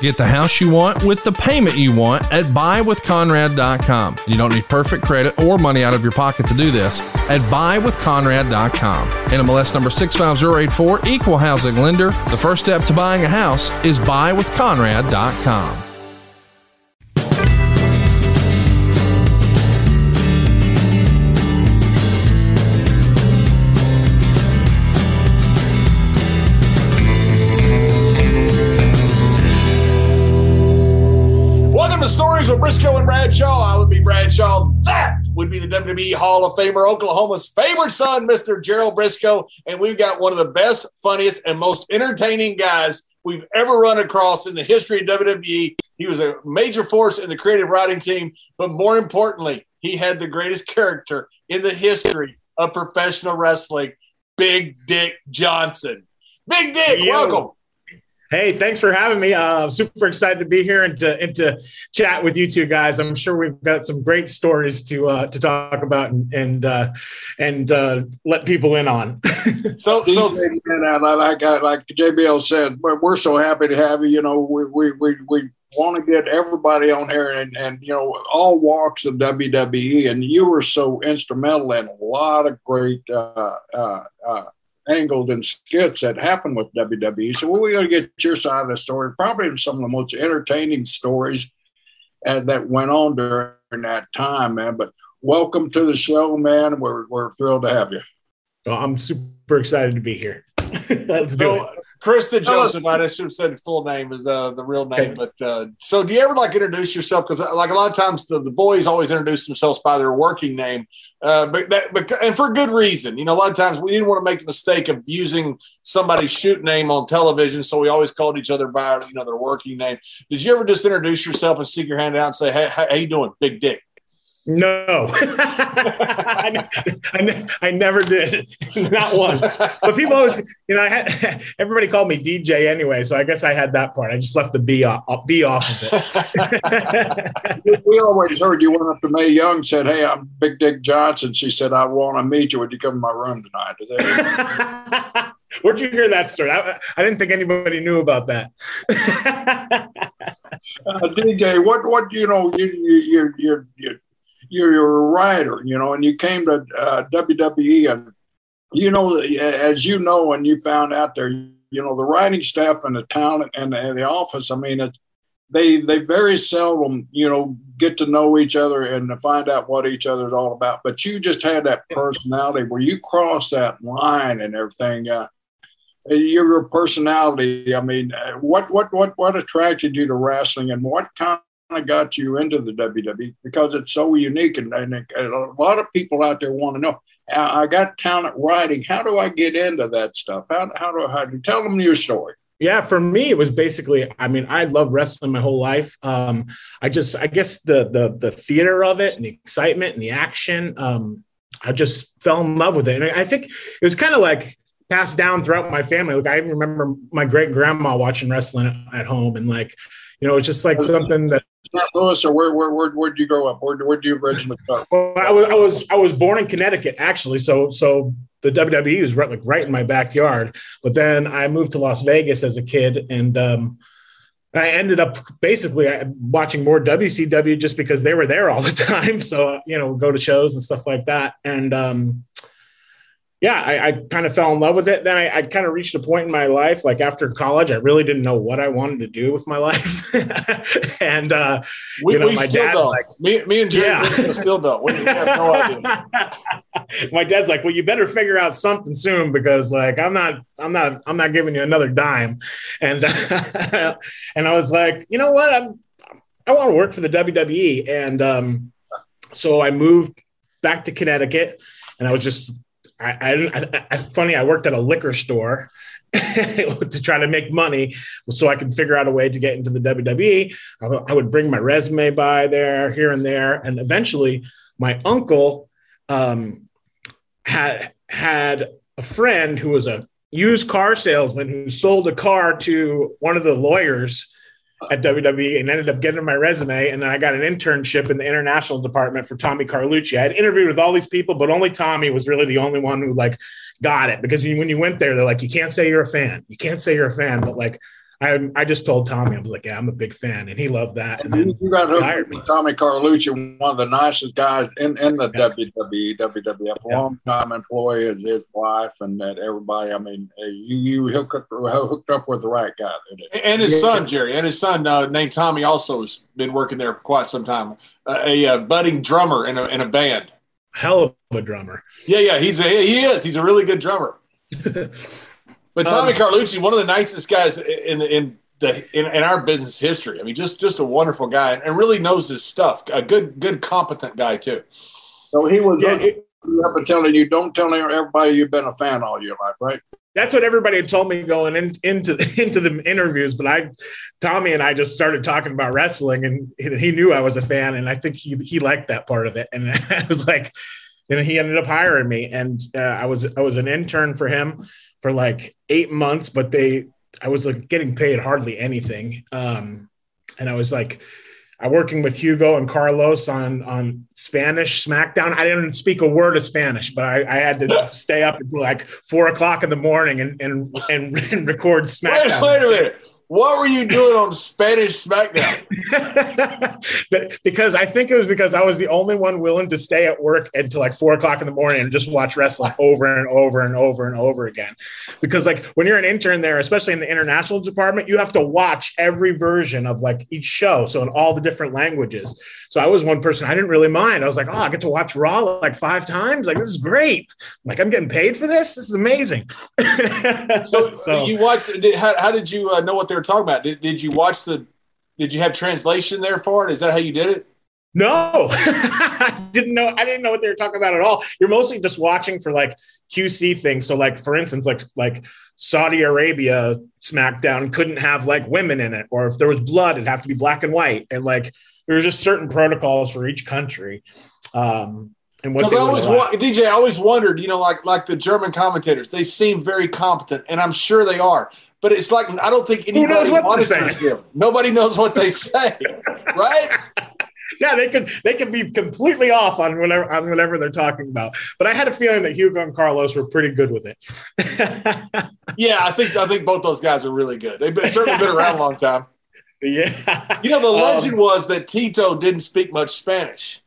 Get the house you want with the payment you want at buywithconrad.com. You don't need perfect credit or money out of your pocket to do this at buywithconrad.com. NMLS number 65084, equal housing lender. The first step to buying a house is buywithconrad.com. Welcome with Brisco and Bradshaw. I would be Bradshaw. That would be the WWE Hall of Famer, Oklahoma's favorite son, Mr. Gerald Brisco. And we've got one of the best, funniest, and most entertaining guys we've ever run across in the history of WWE. He was a major force in the creative writing team, but more importantly, he had the greatest character in the history of professional wrestling, Big Dick Johnson. Big Dick, Yo. welcome. Hey, thanks for having me. Uh, I'm super excited to be here and to, and to chat with you two guys. I'm sure we've got some great stories to uh, to talk about and and uh, and uh, let people in on. So, so I- like I, like JBL said, we're, so happy to have you. You know, we we we, we want to get everybody on here and and you know all walks of WWE, and you were so instrumental in a lot of great. Uh, and skits that happened with WWE. So we're going to get your side of the story. Probably some of the most entertaining stories uh, that went on during that time, man. But welcome to the show, man. We're we're thrilled to have you. Well, I'm super excited to be here. Let's do it. Chris DeJoseph, I should have said the full name is uh, the real name. But uh, so, do you ever like introduce yourself? Because like a lot of times, the, the boys always introduce themselves by their working name, uh, but that, but and for good reason. You know, a lot of times we didn't want to make the mistake of using somebody's shoot name on television, so we always called each other by you know their working name. Did you ever just introduce yourself and stick your hand out and say, "Hey, how, how you doing, Big Dick"? No, I, I, I never did, not once. But people always, you know, I had everybody called me DJ anyway, so I guess I had that part. I just left the B off, B off of it. we always heard you went up to Mae Young, said, "Hey, I'm Big Dick Johnson." She said, "I want to meet you. Would you come to my room tonight?" Where'd you hear that story? I, I didn't think anybody knew about that. uh, DJ, what what you know? You you you you you you're, you're a writer, you know, and you came to uh, WWE, and you know, as you know, and you found out there, you know, the writing staff and the talent and the, and the office. I mean, it's they they very seldom, you know, get to know each other and to find out what each other's all about. But you just had that personality where you crossed that line and everything. Uh, your personality. I mean, uh, what what what what attracted you to wrestling, and what kind of got you into the WWE? Because it's so unique, and, and a lot of people out there want to know. I got talent writing. How do I get into that stuff? How how do how do you tell them your story? Yeah, for me, it was basically. I mean, I love wrestling my whole life. Um, I just, I guess the the the theater of it and the excitement and the action. Um, I just fell in love with it, and I think it was kind of like passed down throughout my family. Like I even remember my great grandma watching wrestling at home, and like, you know, it's just like something that. St. Louis, or where where where where'd you grow up? Where where did you originally start? Well, I was I was I was born in Connecticut actually, so so the WWE was right, like right in my backyard. But then I moved to Las Vegas as a kid, and um, I ended up basically watching more WCW just because they were there all the time. So you know, go to shows and stuff like that. And um, yeah, I, I kind of fell in love with it. Then I, I kind of reached a point in my life, like after college, I really didn't know what I wanted to do with my life. and uh, we, you know, we my still dad's don't. like, me, me and Jerry Yeah. Still don't. We have no idea. my dad's like, well, you better figure out something soon because like I'm not, I'm not, I'm not giving you another dime. And and I was like, you know what, I'm, I want to work for the WWE. And um, so I moved back to Connecticut, and I was just, I, I, I, funny, I worked at a liquor store. to try to make money so I could figure out a way to get into the WWE. I would- I would bring my resume by there, here and there. And eventually, my uncle um, had had a friend who was a used car salesman who sold a car to one of the lawyers at WWE and ended up getting my resume. And then I got an internship in the international department for Tommy Carlucci. I had interviewed with all these people, but only Tommy was really the only one who like got it because when you went there, they're like, you can't say you're a fan. You can't say you're a fan. But like, I, I just told Tommy, I was like, yeah, I'm a big fan. And he loved that. And then you got hooked hired me. with Tommy Carlucci, one of the nicest guys in, in the Yeah. WWE, WWF, Yeah. long time employee as his wife and that everybody. I mean, uh, you you hooked up, hooked up with the right guy. there. And his son, Jerry, and his son uh, named Tommy also has been working there for quite some time. Uh, a, uh budding drummer in a, in a band. hell of a drummer. Yeah, yeah, he's a, he is. He's a really good drummer. But Tommy Um, Carlucci, one of the nicest guys in in the in, in our business history. I mean, just just a wonderful guy and really knows his stuff. A good good competent guy too. So he was Yeah, hooking up and telling you, don't tell everybody you've been a fan all your life, right? that's what everybody had told me going in, into into the interviews. But I, Tommy and I just started talking about wrestling, and he he knew I was a fan, and I think he he liked that part of it. And I was like, and he ended up hiring me, and uh, I was I was an intern for him for like eight months, but they I was like getting paid hardly anything, um, and I was like. I working with Hugo and Carlos on on Spanish SmackDown. I didn't speak a word of Spanish, but I, I had to stay up until like four o'clock in the morning and and and, and record Wait, SmackDown. wait a minute. What were you doing on Spanish SmackDown? Because I think it was because I was the only one willing to stay at work until like four o'clock in the morning and just watch wrestling over and over and over and over again. Because like when you're an intern there, especially in the international department, you have to watch every version of like each show. So in all the different languages. So I was one person I didn't really mind. I was like, oh, I get to watch Raw like five times. Like this is great. Like I'm getting paid for this. This is amazing. So, So- you watched. How, how did you uh, know what they were talking about? Did, did you watch the? Did you have translation there for it? Is that how you did it? No, I didn't know. I didn't know what they were talking about at all. You're mostly just watching for like QC things. So, like for instance, like like Saudi Arabia SmackDown couldn't have like women in it, or if there was blood, it'd have to be black and white. And like there was just certain protocols for each country. Um, and what they I always, wa- DJ, I always wondered. You know, like like the German commentators, they seem very competent, and I'm sure they are. But it's like I don't think knows anybody what they're monitors saying? them. Nobody knows what they say, right? yeah, they could they could be completely off on whatever on whatever they're talking about. But I had a feeling that Hugo and Carlos were pretty good with it. Yeah, I think I think both those guys are really good. They've been, certainly been around a long time. yeah. You know, the Um, legend was that Tito didn't speak much Spanish.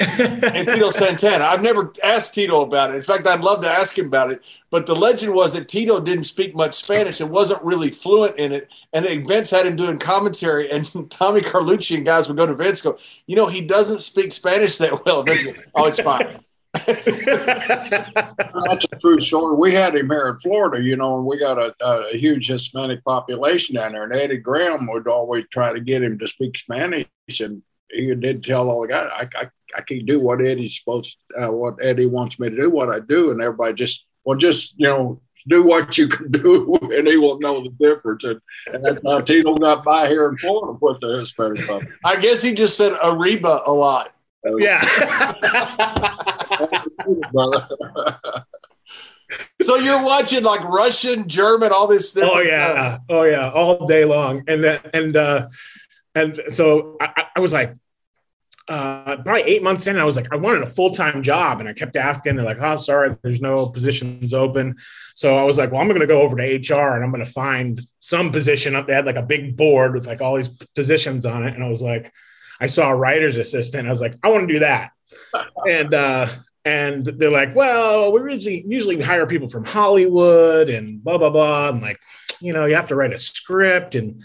And Tito Santana. I've never asked Tito about it. In fact, I'd love to ask him about it. But the legend was that Tito didn't speak much Spanish and wasn't really fluent in it. And Vince had him doing commentary, and Tommy Carlucci and guys would go to Vince, go, you know, he doesn't speak Spanish that well. Vince, oh, it's fine. That's a true story. We had him here in Florida, you know, and we got a, a huge Hispanic population down there. And Eddie Graham would always try to get him to speak Spanish, and he did tell all the guys, I, I, I can't do what Eddie's supposed, uh, what Eddie wants me to do, what I do, and everybody just, well, just you know, do what you can do, and he will know the difference. And, and that's how Tito got by here in Florida with the Hispanic population. I guess he just said Ariba a lot. yeah. So you're watching like Russian, German, all this stuff. oh yeah. Oh yeah. All day long. And then and uh and so I, I- was like uh probably eight months in, I was like, I wanted a full-time job. And I kept asking, they're like, oh sorry, there's no positions open. So I was like, well, I'm gonna go over to HR and I'm gonna find some position up. They had like a big board with like all these positions on it. And I was like, I saw a writer's assistant. I was like, I want to do that. and uh and they're like, well, we usually usually hire people from Hollywood and blah blah blah, and like, you know, you have to write a script. And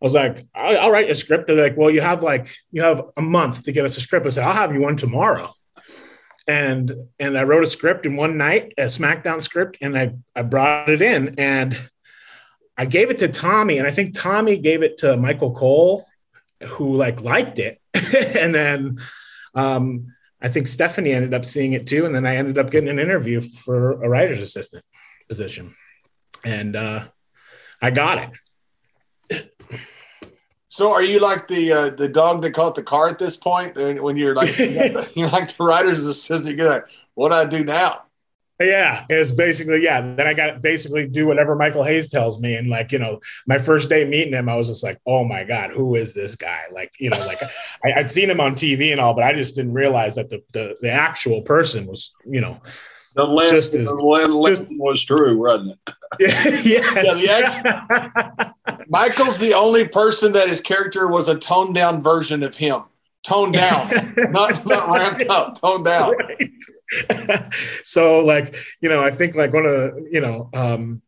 I was like, I'll, I'll write a script. They're like, well, you have like you have a month to get us a script. I said, I'll have you one tomorrow. And and I wrote a script in one night, a SmackDown script, and I I brought it in and I gave it to Tommy, and I think Tommy gave it to Michael Cole, who like liked it, and then. Um, I think Stephanie ended up seeing it too, and then I ended up getting an interview for a writer's assistant position, and uh, I got it. So, are you like the uh, the dog that caught the car at this point? When you're like you're like the writer's assistant, you're like, what do I do now? Yeah, it's basically yeah. Then I got to basically do whatever Michael Hayes tells me, and like you know, my first day meeting him, I was just like, oh my god, who is this guy? Like you know, like I, would seen him on TV and all, but I just didn't realize that the the, the actual person was you know. The legend, just as, the legend just, was true, wasn't it? yes. Yeah, the, Michael's the only person that his character was a toned down version of him. Toned down, not not ramped up, toned down. Right. so like you know i think like one of the you know um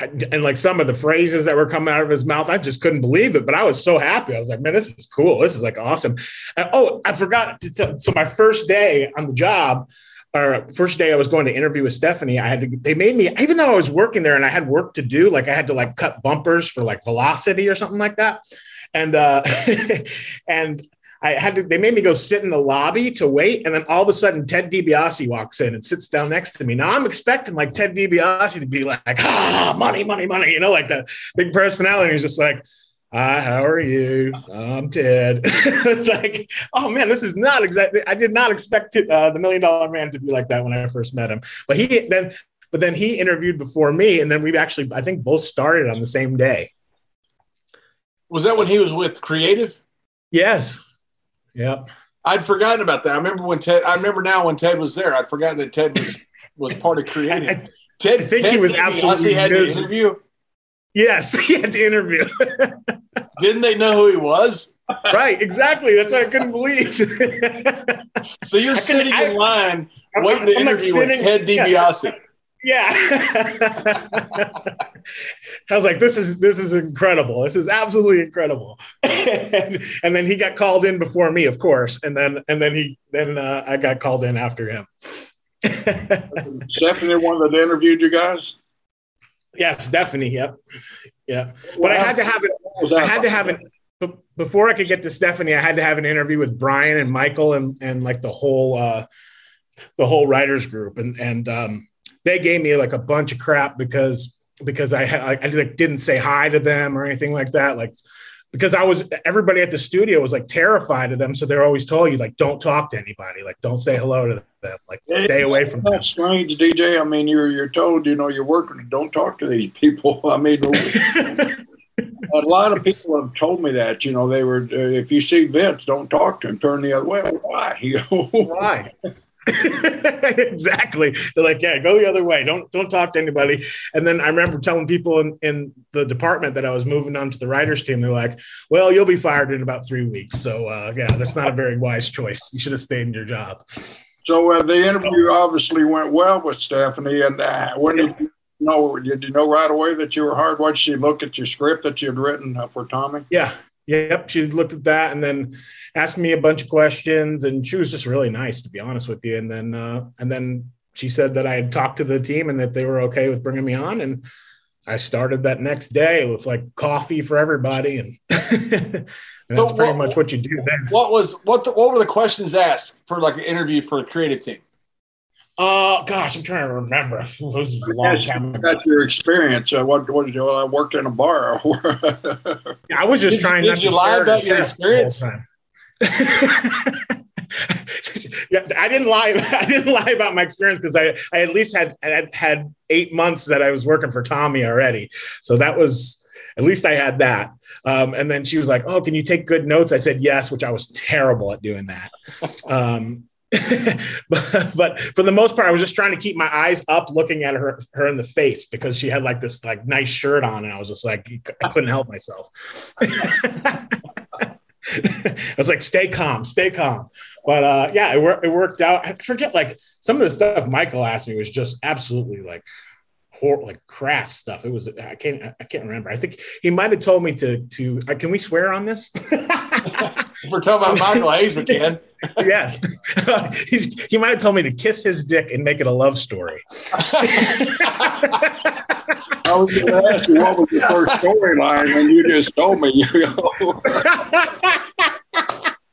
and like some of the phrases that were coming out of his mouth i just couldn't believe it but i was so happy i was like man this is cool this is like awesome and, oh i forgot to tell so my first day on the job or first day I was going to interview with Stephanie, I had to, they made me, even though I was working there and I had work to do, like I had to like cut bumpers for like velocity or something like that. And, uh, and I had to, they made me go sit in the lobby to wait. And then all of a sudden, Ted DiBiase walks in and sits down next to me. Now I'm expecting like Ted DiBiase to be like, ah, money, money, money, you know, like the big personality. He's just like, hi, how are you? I'm Ted. it's like, oh man, this is not exactly, I did not expect to, uh, the million dollar man to be like that when I first met him. But he then, but then he interviewed before me. And then we actually, I think both started on the same day. Was that when he was with Creative? Yes. Yep. I'd forgotten about that. I remember when Ted. I remember now when Ted was there. I'd forgotten that Ted was was part of Creative. I, Ted, I think Ted he was absolutely had the interview. Yes, he had the interview. Didn't they know who he was? Right, exactly. That's what I couldn't believe. so you're sitting in line I'm, waiting to I'm interview like sitting, with Ted DiBiase. Yeah. Yeah. I was like, this is this is incredible. This is absolutely incredible. and, and, then he got called in before me, of course. And then and then he then uh, I got called in after him. Stephanie, one that interviewed you guys? Yes, Stephanie. Yep. Yeah. But I had to have it. I had to have it before I could get to Stephanie. I had to have an interview with Brian and Michael and and like the whole uh the whole writers group and and um they gave me like a bunch of crap because because I I, I like didn't say hi to them or anything like that. Like because I was everybody at the studio was like terrified of them, so they're always told you like don't talk to anybody, like don't say hello to them, like stay away from them. That's strange, DJ. I mean, you're you're told you know you're working, don't talk to these people. I mean. a lot of people have told me that you know they were uh, if you see Vince, don't talk to him, turn the other way. Why? Why? exactly. They're like, yeah, go the other way. Don't don't talk to anybody. And then I remember telling people in, in the department that I was moving on to the writers team. They're like, well, you'll be fired in about three weeks. So uh, yeah, that's not a very wise choice. You should have stayed in your job. So uh, the interview obviously went well with Stephanie. And uh, when did you know? Did you know right away that you were hard? What did she look at your script that you'd written uh, for Tommy? Yeah, Yep, she looked at that and then asked me a bunch of questions, and she was just really nice, to be honest with you. And then, uh, and then she said that I had talked to the team and that they were okay with bringing me on. And I started that next day with like coffee for everybody, and, and that's so pretty much what you do then. What was what? The, what were the questions asked for like an interview for a creative team? Uh, gosh, I'm trying to remember. It was a long time ago. That's your experience. Uh, what, what did you? I worked in a bar. yeah, I was just did, trying did not you to lie about your experience. yeah, I didn't lie. I didn't lie about my experience because I, I at least had, had had eight months that I was working for Tommy already. So that was at least I had that. Um, and then she was like, "Oh, can you take good notes?" I said yes, which I was terrible at doing that. Um, but, but, for the most part, I was just trying to keep my eyes up, looking at her her in the face because she had like this like nice shirt on, and I was just like I couldn't help myself. I was like, stay calm, stay calm. But uh, yeah, it, wor- it worked out. I forget like some of the stuff Michael asked me was just absolutely like hor- like crass stuff. It was I can't I can't remember. I think he might have told me to to uh, can we swear on this? We're talking about Michael Hayes, we can. yes, He's, he might have told me to kiss his dick and make it a love story. I was going to ask you what was the first storyline, and you just told me. You know,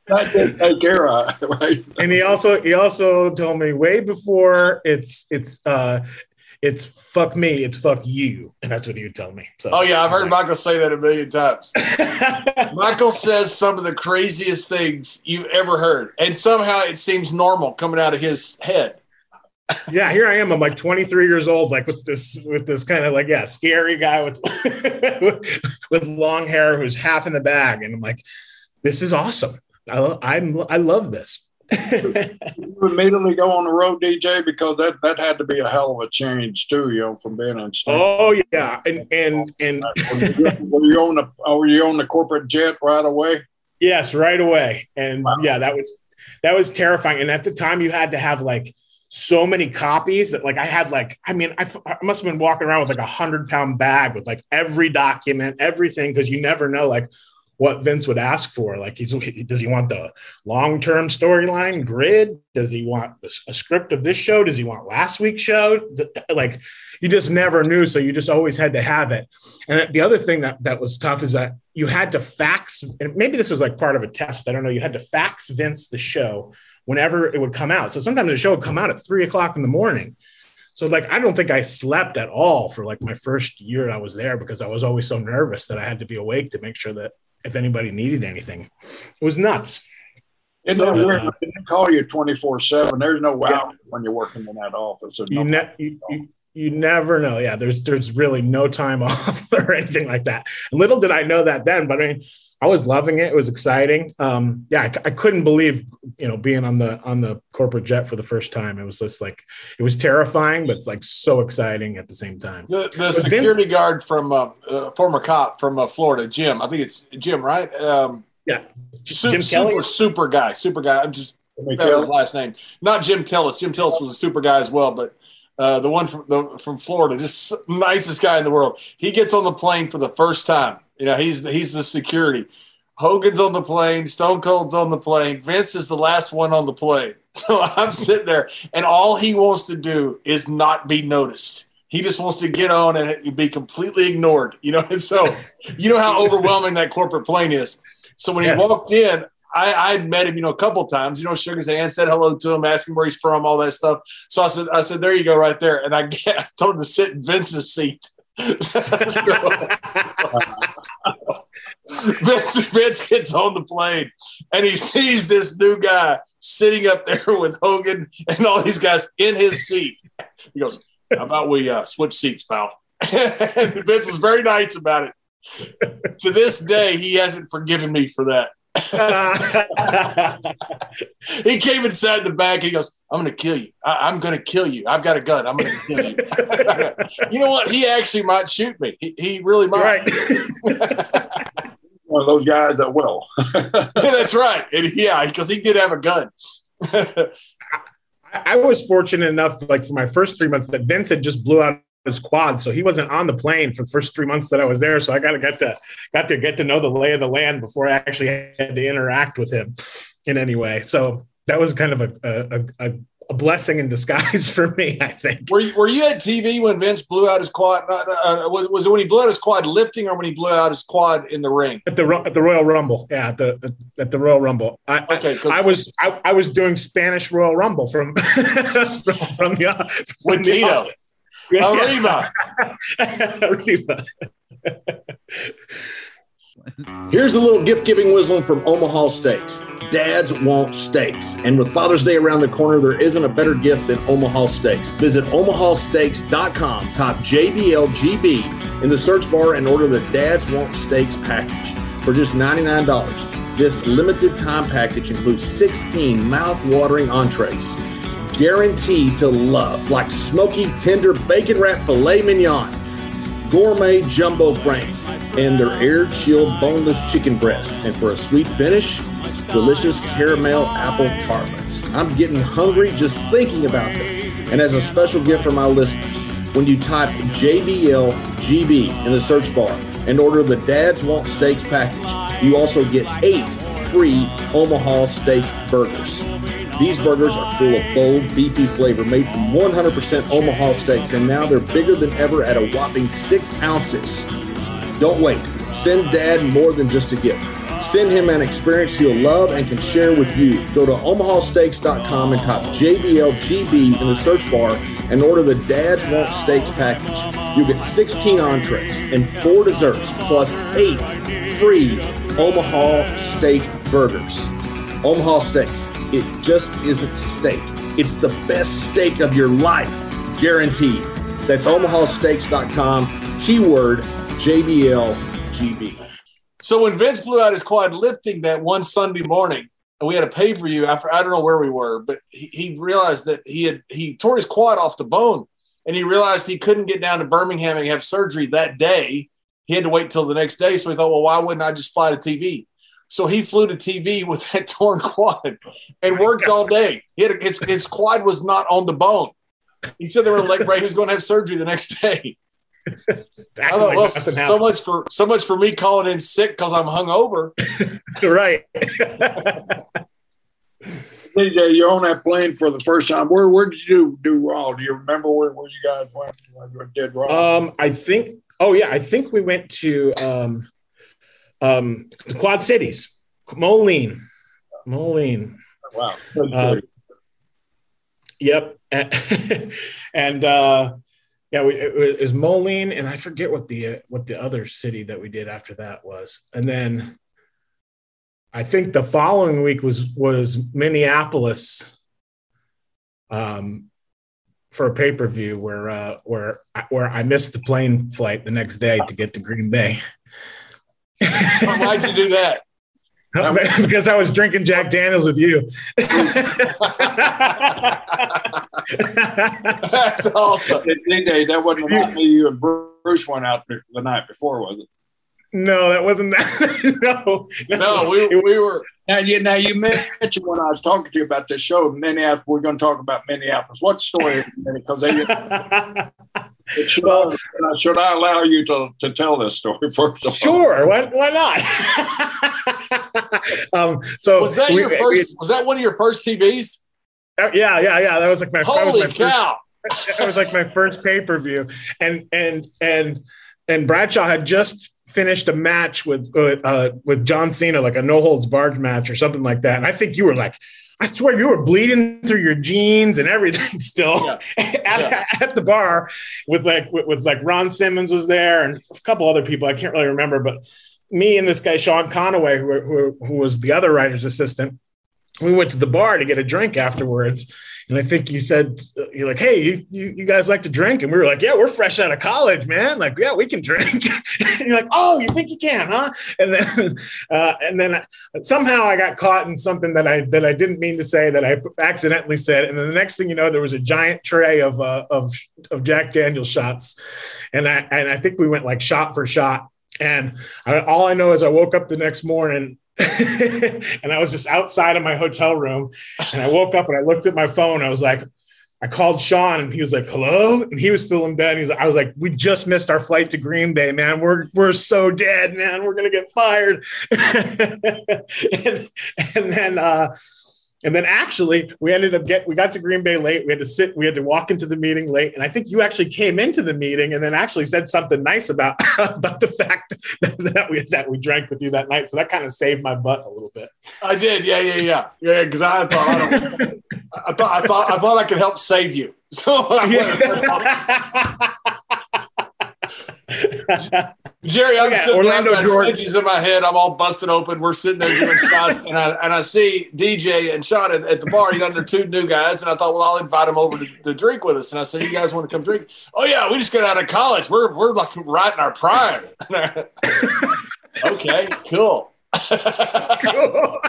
that did take care of right? and he also he also told me way before it's it's uh it's fuck me, it's fuck you, and that's what he would tell me. So Oh yeah, I've heard Michael say that a million times. Michael says some of the craziest things you've ever heard, and somehow it seems normal coming out of his head. yeah, here I am. I'm like 23 years old, like with this with this kind of like yeah, scary guy with with long hair who's half in the bag, and I'm like, this is awesome. I, I'm I love this. You immediately go on the road, DJ, because that that had to be a hell of a change too. You know, from being in. state. oh yeah, and and and were you on the were you on the corporate jet right away? Yes, right away. And Wow. yeah, that was that was terrifying. And at the time, you had to have like so many copies that like I had like I mean I, f- I must have been walking around with like a hundred pound bag with like every document, everything because you never know like what Vince would ask for. Like he's does he want the long term storyline grid? Does he want a script of this show? Does he want last week's show? Like you just never knew, so you just always had to have it. And the other thing that that was tough is that you had to fax, and maybe this was like part of a test. I don't know. You had to fax Vince the show whenever it would come out. So sometimes the show would come out at three o'clock in the morning. So like I don't think I slept at all for like my first year I was there because I was always so nervous that I had to be awake to make sure that if anybody needed anything, it was nuts. Isn't that Yeah. Uh, weird? They didn't call you twenty four seven. There's no out when you're working in that office. You, ne- you, you you never know. Yeah, there's there's really no time off or anything like that. Little did I know that then, but I mean, I was loving it. It was exciting. Um, yeah, I couldn't believe you know being on the on the corporate jet for the first time. It was just like it was terrifying, but it's like so exciting at the same time. The, the Vince- security guard from uh, uh, former cop from uh, Florida, Jim. I think it's Jim, right? Um, Yeah, super, Jim Kelly? super, super guy, super guy. I'm just his last name. Not Jim Tillis. Jim Tillis was a super guy as well, but uh, the one from the, from Florida, just nicest guy in the world. He gets on the plane for the first time. You know, he's the, he's the security. Hogan's on the plane. Stone Cold's on the plane. Vince is the last one on the plane. So I'm sitting there, and all he wants to do is not be noticed. He just wants to get on and be completely ignored. You know, and so you know how overwhelming that corporate plane is. So when he walked in, I, I had met him, you know, a couple times, you know, shook his hand, said hello to him, asked him where he's from, all that stuff. So I said, I said, there you go, right there. And I, I told him to sit in Vince's seat. Vince, Vince gets on the plane and he sees this new guy sitting up there with Hogan and all these guys in his seat. He goes, How about we uh, switch seats, pal? and Vince was very nice about it. to this day, he hasn't forgiven me for that. He came inside the back he goes, I'm going to kill you. I- I'm going to kill you. I've got a gun. I'm going to kill you. you know what? He actually might shoot me. He, he really might. right. One of those guys that will. That's right. And yeah, because he did have a gun. I I was fortunate enough, like for my first three months, that Vince had just blew out his quad, so he wasn't on the plane for the first three months that I was there. So I got to get to got to get to know the lay of the land before I actually had to interact with him in any way. So that was kind of a a, a, a blessing in disguise for me, I think. Were you, were you at TV when Vince blew out his quad? Uh, uh, was, was it when he blew out his quad lifting or when he blew out his quad in the ring? At the at the Royal Rumble, yeah, at the at the Royal Rumble. I, I- I, was I, I was doing Spanish Royal Rumble from from, from the from With the Tito. office. Yeah. Arriba. Arriba. Here's a little gift giving whistling from Omaha Steaks. Dads want steaks. And with Father's Day around the corner, there isn't a better gift than Omaha Steaks. Visit omahasteaks.com, type JBLGB in the search bar, and order the Dads Want Steaks package for just $99. This limited time package includes 16 mouth-watering entrees. Guaranteed to love, like smoky, tender, bacon wrapped filet mignon gourmet jumbo franks, and their air chilled boneless chicken breasts. And for a sweet finish, delicious caramel apple tartlets. I'm getting hungry just thinking about them. And as a special gift for my listeners, when you type JBL GB in the search bar and order the Dad's Want Steaks package, you also get eight free Omaha steak burgers. These burgers are full of bold, beefy flavor made from 100% Omaha steaks, and now they're bigger than ever at a whopping six ounces. Don't wait. Send dad more than just a gift. Send him an experience he'll love and can share with you. Go to omahasteaks.com and type JBLGB in the search bar and order the Dad's Want Steaks package. You'll get 16 entrees and four desserts plus eight free Omaha steak burgers. Omaha Steaks. It just isn't steak. It's the best steak of your life, guaranteed. That's omahasteaks.com, keyword JBLGB. So when Vince blew out his quad lifting that one Sunday morning, and we had a pay per view after I don't know where we were, but he, he, realized that he had he tore his quad off the bone, and he realized he couldn't get down to Birmingham and have surgery that day. He had to wait till the next day. So he thought, well, why wouldn't I just fly to TV? So he flew to TV with that torn quad and worked all day. He had a, his, his quad was not on the bone. He said they were like, right, he was going to have surgery the next day. I thought, well, so much for so much for me calling in sick because I'm hungover. right. DJ, you're on that plane for the first time. Where where did you do, do wrong? Do you remember where, where you guys went? Did wrong? Um, I think. Oh yeah, I think we went to um, um, the Quad Cities, Moline, Moline. Wow. Uh, yep. and uh, yeah, we, it was Moline, and I forget what the uh, what the other city that we did after that was, and then I think the following week was was Minneapolis, um, for a pay per view where uh, where where I missed the plane flight the next day to get to Green Bay. Why'd you do that? because I was drinking Jack Daniels with you. That's awesome. That wasn't about me. You and Bruce went out the night before, was it? No, that wasn't that. no, no, we, we were. Now you now you mentioned when I was talking to you about this show, Minneapolis. We're going to talk about Minneapolis. What story? Because they. Should, well, I, should I allow you to, to tell this story first? Of sure. Why, why not? um, so was that we, your first? We, was that one of your first TVs? Uh, yeah, yeah, yeah. That was like my holy my cow. First, that was like my first pay per view, and and and and Bradshaw had just finished a match with uh, with John Cena, like a no holds barred match or something like that. And I think you were like, I swear you were bleeding through your jeans and everything still yeah. at, yeah. at, the bar with like with, with, like Ron Simmons was there and a couple other people I can't really remember, but me and this guy Sean Conaway, who, who, who was the other writer's assistant, we went to the bar to get a drink afterwards and I think you said you're like, hey, you, you, you guys like to drink, and we were like, yeah, we're fresh out of college, man. Like, yeah, we can drink. and you're like, oh, you think you can, huh? And then uh, and then somehow I got caught in something that I that I didn't mean to say that I accidentally said, and then the next thing you know, there was a giant tray of uh, of of Jack Daniel shots, and I and I think we went like shot for shot. And I, all I know is I woke up the next morning and I was just outside of my hotel room. And I woke up and I looked at my phone. I was like, I called Sean and he was like, hello. And he was still in bed. He's like, I was like, we just missed our flight to Green Bay, man. We're, we're so dead, man. We're going to get fired. and, and, then, uh, and then actually, we ended up get we got to Green Bay late. We had to sit, we had to walk into the meeting late. And I think you actually came into the meeting and then actually said something nice about about the fact that, that we that we drank with you that night. So that kind of saved my butt a little bit. I did, yeah, yeah, yeah, yeah. Because I thought I, I, thought I thought I thought I could help save you. So I Jerry, I'm sitting Orlando there, George. in my head. I'm all busted open. We're sitting there doing shots, and I and I see DJ and Sean at, at the bar. You know, they're two new guys, and I thought, well, I'll invite them over to, to, drink with us. And I said, you guys want to come drink? Oh yeah, we just got out of college. We're we're like right in our prime. okay, cool. cool.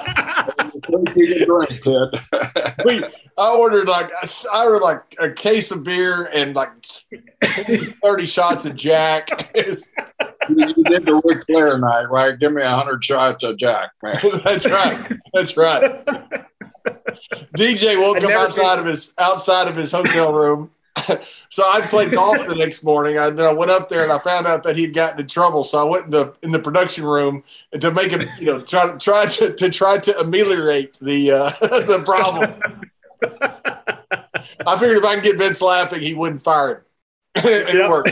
You can drink, Ted. we, I ordered like I ordered like a case of beer and like 30 shots of Jack. you, you did the Ric Flair night, right? Give me a hundred shots of Jack, man. That's right. That's right. DJ woke I'd up outside seen- of his outside of his hotel room. so I played golf the next morning. I, then I went up there and I found out that he'd gotten in trouble. So I went in the in the production room to make him, you know, try try to, to try to ameliorate the uh, the problem. I figured if I can get Vince laughing, he wouldn't fire him. it Yep. worked.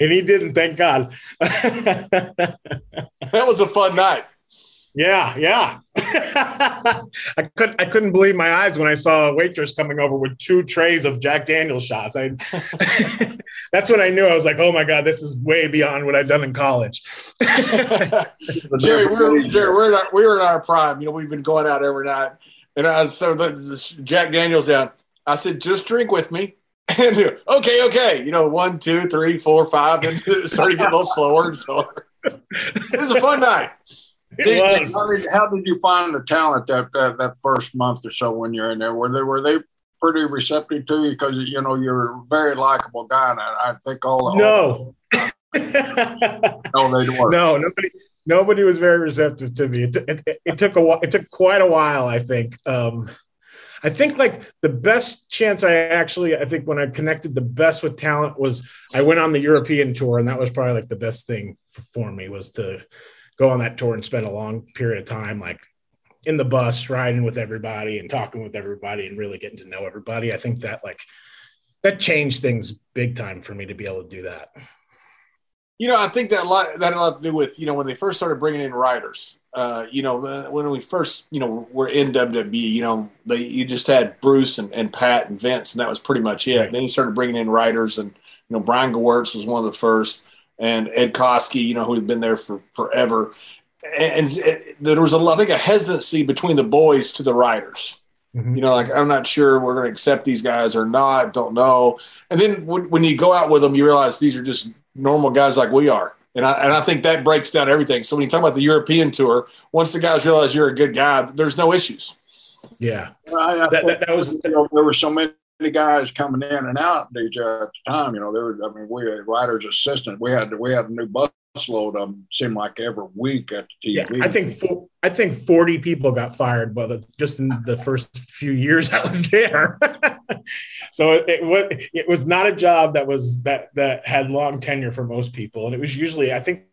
and he didn't, thank God. That was a fun night. Yeah, yeah. I couldn't I couldn't believe my eyes when I saw a waitress coming over with two trays of Jack Daniel shots. I that's when I knew I was like, oh my God, this is way beyond what I've done in college. Jerry, we're Jerry, we're in our, we were in our prime. You know, we've been going out every night, and I so the, Jack Daniels down. I said, just drink with me. And okay, okay, you know, one, two, three, four, five, and started getting a little slower and slower. It was a fun night. It was. How did, how did you find the talent that, that that first month or so when you're in there? Were they were they pretty receptive to you because you know you're a very likable guy, and I, I think all the No. all, no they were. no, nobody, nobody was very receptive to me. It, t- it, it, it took a while. It took quite a while. I think. Um, I think like the best chance I actually, I think when I connected the best with talent was I went on the European tour, and that was probably like the best thing for me was to go on that tour and spend a long period of time like in the bus riding with everybody and talking with everybody and really getting to know everybody. I think that like that changed things big time for me to be able to do that. You know, I think that a lot that had a lot to do with you know when they first started bringing in writers. Uh, you know, when we first you know were in WWE, you know, they you just had Bruce and, and Pat and Vince, and that was pretty much it. Right. Then you started bringing in writers, and you know, Brian Gewirtz was one of the first, and Ed Koskey, you know, who had been there for forever. And, and it, there was a, I think, a hesitancy between the boys to the writers Mhm. you know, like I'm not sure we're going to accept these guys or not. Don't know. And then when, when you go out with them, you realize these are just normal guys like we are. And I, and I think that breaks down everything. So when you talk about the European tour, once the guys realize you're a good guy, there's no issues. Yeah. I, I That- that- that was- you know, there were so many guys coming in and out DJ at the time. You know, there were. I mean, we had writers assistant. We had we had a new bus load of them. Seemed like every week at the Yeah, I think fo- I think forty people got fired, by the just in the first few years I was there. so it, it was it was not a job that was that that had long tenure for most people, and it was usually I think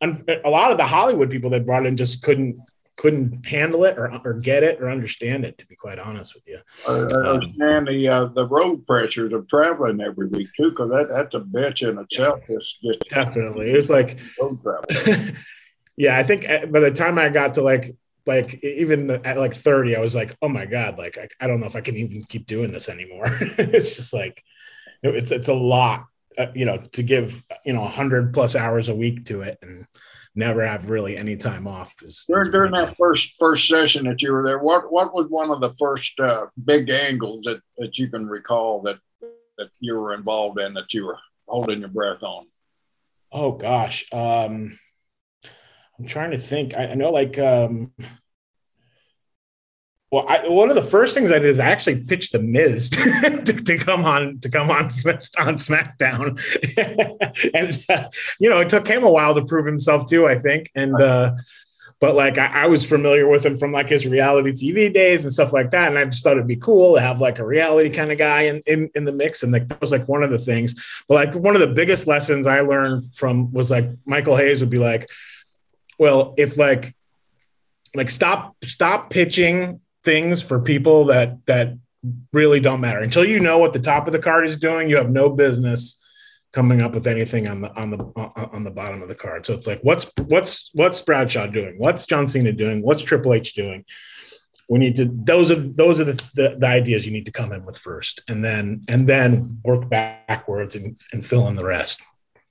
a lot of the Hollywood people that brought in just couldn't couldn't handle it or, or get it or understand it. To be quite honest with you, I I understand the uh, the road pressures of traveling every week too, because that, that's a bitch in itself. Just just definitely it's like road travel. yeah, I think uh, by the time I got to like like even at like 30, I was like, oh my God, like I, I don't know if I can even keep doing this anymore. it's just like it's it's a lot, uh, you know, to give you know hundred plus hours a week to it and never have really any time off. Is, during is during that first first session that you were there, what what was one of the first uh, big angles that that you can recall that that you were involved in that you were holding your breath on? Oh gosh. Um I'm trying to think. I, I know like um well, I, one of the first things I did is I actually pitched the Miz to, to come on to come on on SmackDown, and uh, you know it took him a while to prove himself too. I think, and uh, but like I, I was familiar with him from like his reality TV days and stuff like that, and I just thought it'd be cool to have like a reality kind of guy in, in in the mix, and like that was like one of the things. But like one of the biggest lessons I learned from was like Michael Hayes would be like, well, if like like stop stop pitching things for people that that really don't matter until you know what the top of the card is doing. You have no business coming up with anything on the on the on the bottom of the card. So it's like, what's what's what's Bradshaw doing? What's John Cena doing? What's Triple H doing? We need to those are those are the, the, the ideas you need to come in with first, and then and then work backwards and, and fill in the rest.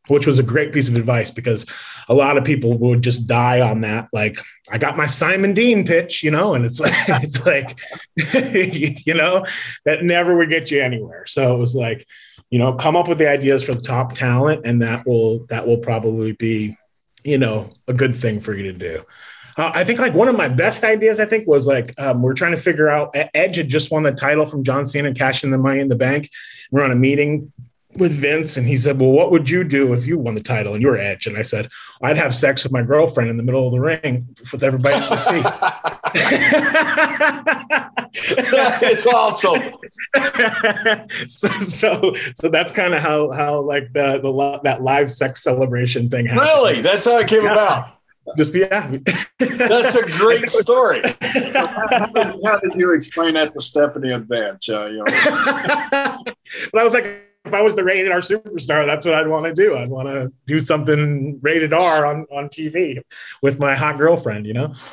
Which was a great piece of advice because a lot of people would just die on that. Like, I got my Simon Dean pitch, you know, and it's like it's like you know that never would get you anywhere. So it was like, you know, come up with the ideas for the top talent, and that will that will probably be, you know, a good thing for you to do. Uh, I think like one of my best ideas, I think, was like um, we're trying to figure out. Edge had just won the title from John Cena, cashing the money in the bank. We're on a meeting with Vince, and he said, "Well, what would you do if you won the title and you were Edge?" And I said, "I'd have sex with my girlfriend in the middle of the ring with everybody to see." it's awesome. so, so, so that's kind of how how like the the that live sex celebration thing happened. Really, that's how it came Yeah. about. Just be happy. That's a great story. So how, how did, how did you explain that to Stephanie and Vance? Uh, you know, but I was like, if I was the rated R superstar, that's what I'd want to do. I'd want to do something rated R on, on TV with my hot girlfriend, you know?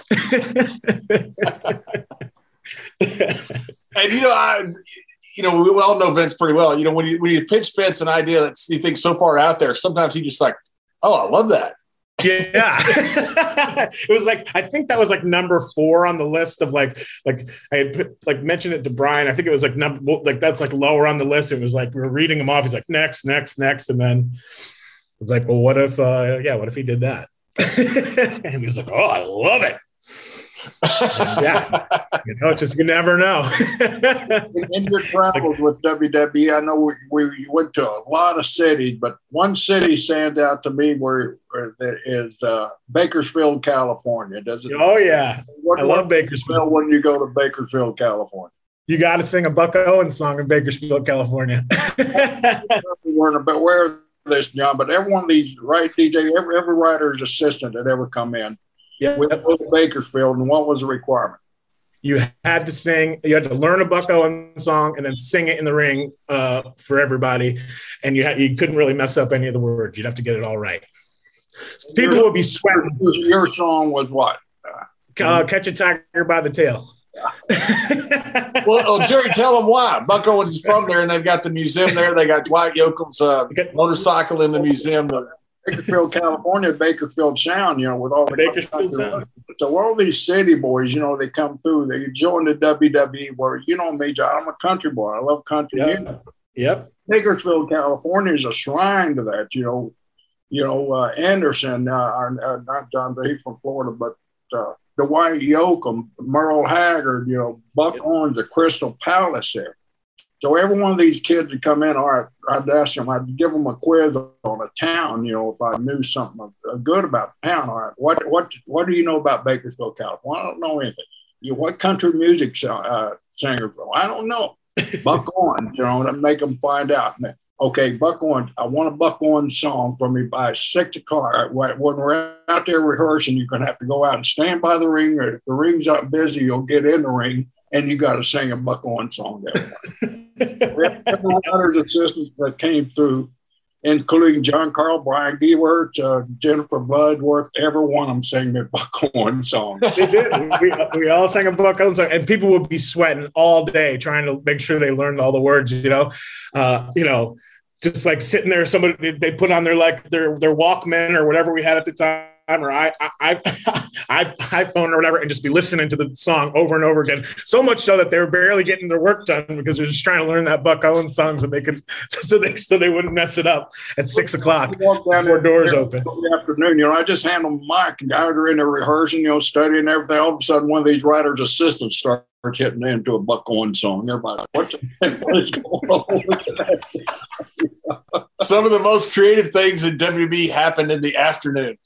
And you know, I, you know, we all know Vince pretty well. You know, when you when you pitch Vince an idea that you think so far out there, sometimes he just like, oh, I love that. Yeah. it was like, I think that was like number four on the list of like, like I had put, like mentioned it to Brian. I think it was like number, like that's like lower on the list. It was like, we were reading them off. He's like, next, next, next. And then it's like, well, what if, uh, yeah, what if he did that? and he was like, oh, I love it. Yeah. You know, just, you never know. in, in your travels with WWE, I know we, we went to a lot of cities, but one city stands out to me where, where there is uh, Bakersfield, California. Does it? oh yeah. what, I love Bakersfield. When you go to Bakersfield, California. You got to sing a Buck Owens song in Bakersfield, California. we weren't but aware of this, John, but every one of these, right, DJ, every, every writer's assistant that ever come in, yeah. we went to Bakersfield, and what was the requirement? you had to sing you had to learn a buck owens song and then sing it in the ring uh, for everybody and you had you couldn't really mess up any of the words you'd have to get it all right people would be sweating Your song was what? uh, catch a tiger by the tail Well, oh, Jerry, tell them why. Buck Owens is from there, and they've got the museum there. They got Dwight Yoakam's uh, motorcycle in the museum. The- Bakersfield, California, Bakersfield Sound, you know, with all the Bakersfield Sound. So all these city boys, you know, they come through, they join the WWE where, you know me, John, I'm a country boy. I love country Yep. music. yep Bakersfield, California is a shrine to that, you know. You know, uh, Anderson, uh, uh, not John, but he's from Florida, but uh, Dwight Yoakam, Merle Haggard, you know, Buck Owens, the Crystal Palace there. So every one of these kids would come in, all right, I'd ask them, I'd give them a quiz on a town, you know, if I knew something uh, good about the town. All right, what what what do you know about Bakersfield, California? I don't know anything. You what country music uh, singer? I don't know. Buck Owens, you know, make them find out. Okay, Buck Owens, I want a Buck Owens song from me by six o'clock. When when we're out there rehearsing, you're going to have to go out and stand by the ring. Or if the ring's not busy, you'll get in the ring and you got to sing a Buck Owens song there. Every writer's assistants that came through, including John Carl, Brian Gewirtz, uh, Jennifer Bloodworth, every one of them sang their Buck Owens song. they did. We, we all sang a Buck Owens song, and people would be sweating all day trying to make sure they learned all the words. You know, uh, you know, just like sitting there. Somebody they, they put on their like their their Walkman or whatever we had at the time, or I I, I, I iPhone or whatever, and just be listening to the song over and over again. So much so that they were barely getting their work done because they're just trying to learn that Buck Owens song so they could so they so they wouldn't mess it up at six o'clock Walk down before there doors in open. the afternoon, you know, I just handle them a mic and guys are in there rehearsing, you know, studying everything. All of a sudden, one of these writers' assistants starts hitting into a Buck Owens song. Everybody, what, what is going on some of the most creative things in WB happened in the afternoon.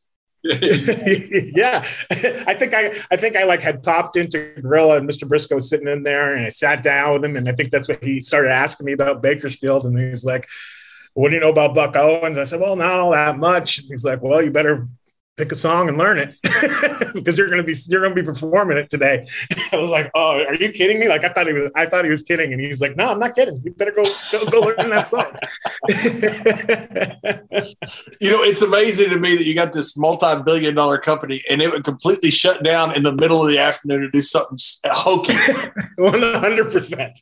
yeah, I think I, I think I like had popped into Gorilla and Mr. Brisco was sitting in there, and I sat down with him, and I think that's what he started asking me about Bakersfield, and he's like, "What do you know about Buck Owens?" I said, "Well, not all that much." And he's like, "Well, you better pick a song and learn it because you're gonna be you're gonna be performing it today." I was like, "Oh, are you kidding me?" Like I thought he was I thought he was kidding, and he's like, "No, I'm not kidding. You better go go, go learn that song." You know, it's amazing to me that you got this multi-billion dollar company and it would completely shut down in the middle of the afternoon to do something hokey. One hundred percent.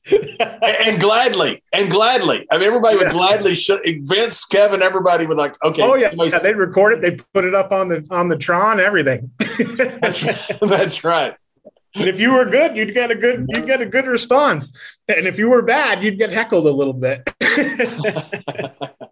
and gladly, and gladly. I mean, everybody would Yeah. gladly shut. Vince, Kevin, everybody would like, okay. Oh yeah, yeah, they'd record it. They put it up on the on the Tron, everything. that's, that's right. and if you were good, you'd get a good you'd get a good response. And if you were bad, you'd get heckled a little bit.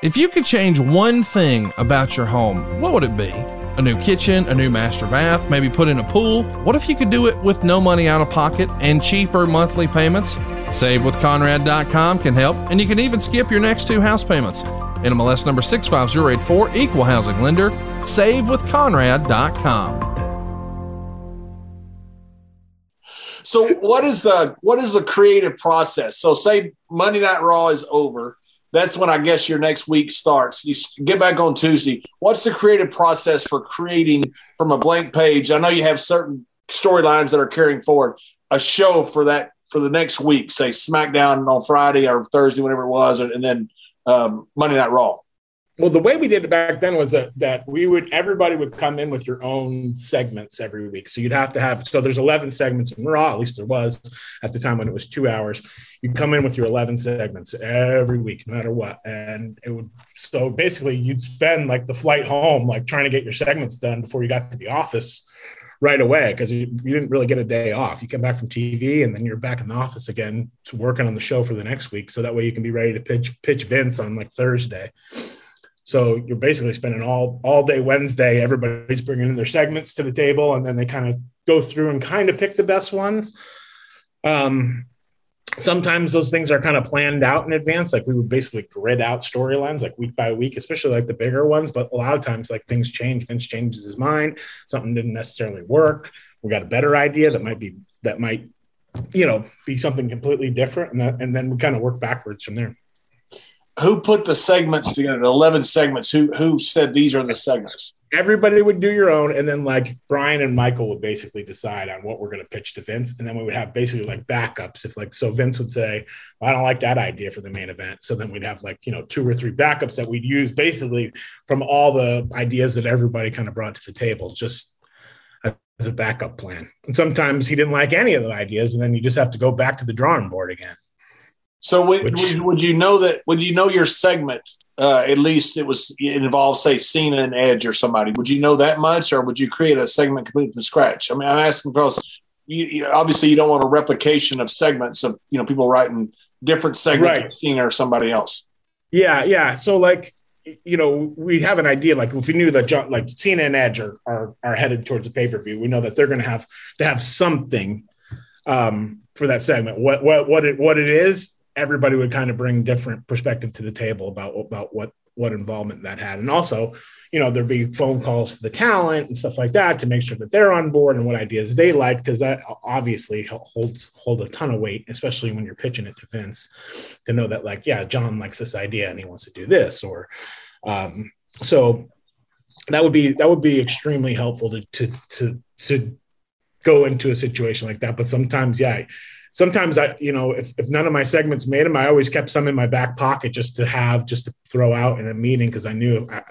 If you could change one thing about your home, what would it be? A new kitchen, a new master bath, maybe put in a pool? What if you could do it with no money out of pocket and cheaper monthly payments? SaveWithConrad.com can help, and you can even skip your next two house payments. NMLS number 65084, equal housing lender, SaveWithConrad.com. So what is the what is the creative process? So say Monday Night Raw is over. That's when I guess your next week starts. You get back on Tuesday. What's the creative process for creating from a blank page? I know you have certain storylines that are carrying forward a show for that for the next week. Say SmackDown on Friday or Thursday, whenever it was, and then um, Monday Night Raw well the way we did it back then was that that we would everybody would come in with your own segments every week so you'd have to have so there's 11 segments in raw at least there was at the time when it was two hours you come in with your 11 segments every week no matter what and it would so basically you'd spend like the flight home like trying to get your segments done before you got to the office right away because you, you, didn't really get a day off. You come back from TV and then you're back in the office again, working on the show for the next week. So that way you can be ready to pitch pitch Vince on like Thursday. So you're basically spending all all day Wednesday. Everybody's bringing in their segments to the table, and then they kind of go through and kind of pick the best ones. Um, sometimes those things are kind of planned out in advance. Like we would basically grid out storylines like week by week, especially like the bigger ones. But a lot of times, like things change. Vince changes his mind. Something didn't necessarily work. We got a better idea that might be that might, you know, be something completely different, and that, and then we kind of work backwards from there who put the segments together? The eleven segments. Who who said these are the segments? Everybody would do your own, and then like Brian and Michael would basically decide on what we're going to pitch to Vince, and then we would have basically like backups. If like so, Vince would say, well, "I don't like that idea for the main event," so then we'd have like you know two or three backups that we'd use basically from all the ideas that everybody kind of brought to the table, just as a backup plan. And sometimes he didn't like any of the ideas, and then you just have to go back to the drawing board again. So would, Which, would, would, you know that? Would you know your segment? Uh, at least it was it involved, say, Cena and Edge or somebody. Would you know that much, or would you create a segment completely from scratch? I mean, I'm asking because you, you, obviously you don't want a replication of segments of you know people writing different segments right. of Cena or somebody else. Yeah, yeah. So like you know, we have an idea. Like if we knew that John, like Cena and Edge are are, are headed towards a pay per view, we know that they're going to have to have something um, for that segment. What what what it what it is everybody would kind of bring different perspective to the table about about what what involvement that had. And also you know there'd be phone calls to the talent and stuff like that to make sure that they're on board and what ideas they like because that obviously holds hold a ton of weight especially when you're pitching it to vince to know that like yeah john likes this idea and he wants to do this or um, so that would be that would be extremely helpful to to to to go into a situation like that. But sometimes yeah sometimes I, you know, if, if none of my segments made them, I always kept some in my back pocket just to have, just to throw out in a meeting. Cause I knew if, I,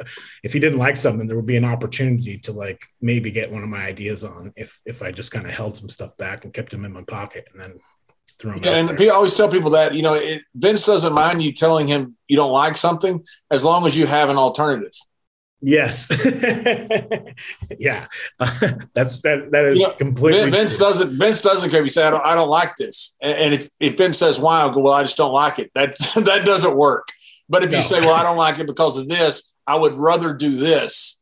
if he didn't like something, there would be an opportunity to like maybe get one of my ideas on if, if I just kind of held some stuff back and kept them in my pocket and then threw them. Yeah, and people always tell people that, you know, it, Vince doesn't mind you telling him you don't like something as long as you have an alternative. Yes. yeah. that's that that is completely Vince true. doesn't Vince doesn't care if you say I don't I don't like this. And if, if Vince says why, I'll go, well, I just don't like it. That that doesn't work. But if no. you say, Well, I don't like it because of this, I would rather do this,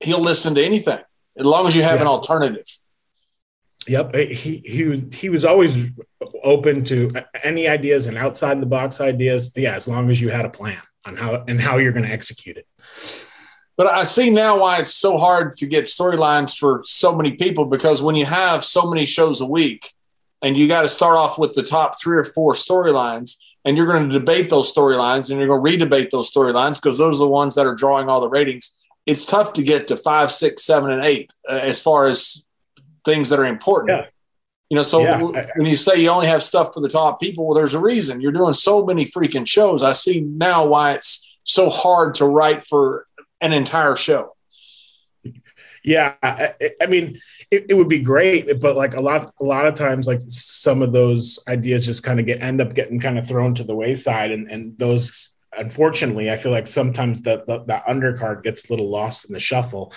he'll listen to anything as long as you have yeah. an alternative. Yep. He he he was always open to any ideas and outside the box ideas. Yeah, as long as you had a plan on how and how you're going to execute it. But I see now why it's so hard to get storylines for so many people because when you have so many shows a week and you got to start off with the top three or four storylines and you're going to debate those storylines and you're going to redebate those storylines because those are the ones that are drawing all the ratings. It's tough to get to five, six, seven, and eight uh, as far as things that are important. Yeah. You know, so Yeah. when you say you only have stuff for the top people, well, there's a reason. You're doing so many freaking shows. I see now why it's so hard to write for an entire show. Yeah, I, I- mean, it, it would be great, but like a lot, a lot of times, like some of those ideas just kind of get end up getting kind of thrown to the wayside, and and those, unfortunately, I feel like sometimes the the, the undercard gets a little lost in the shuffle,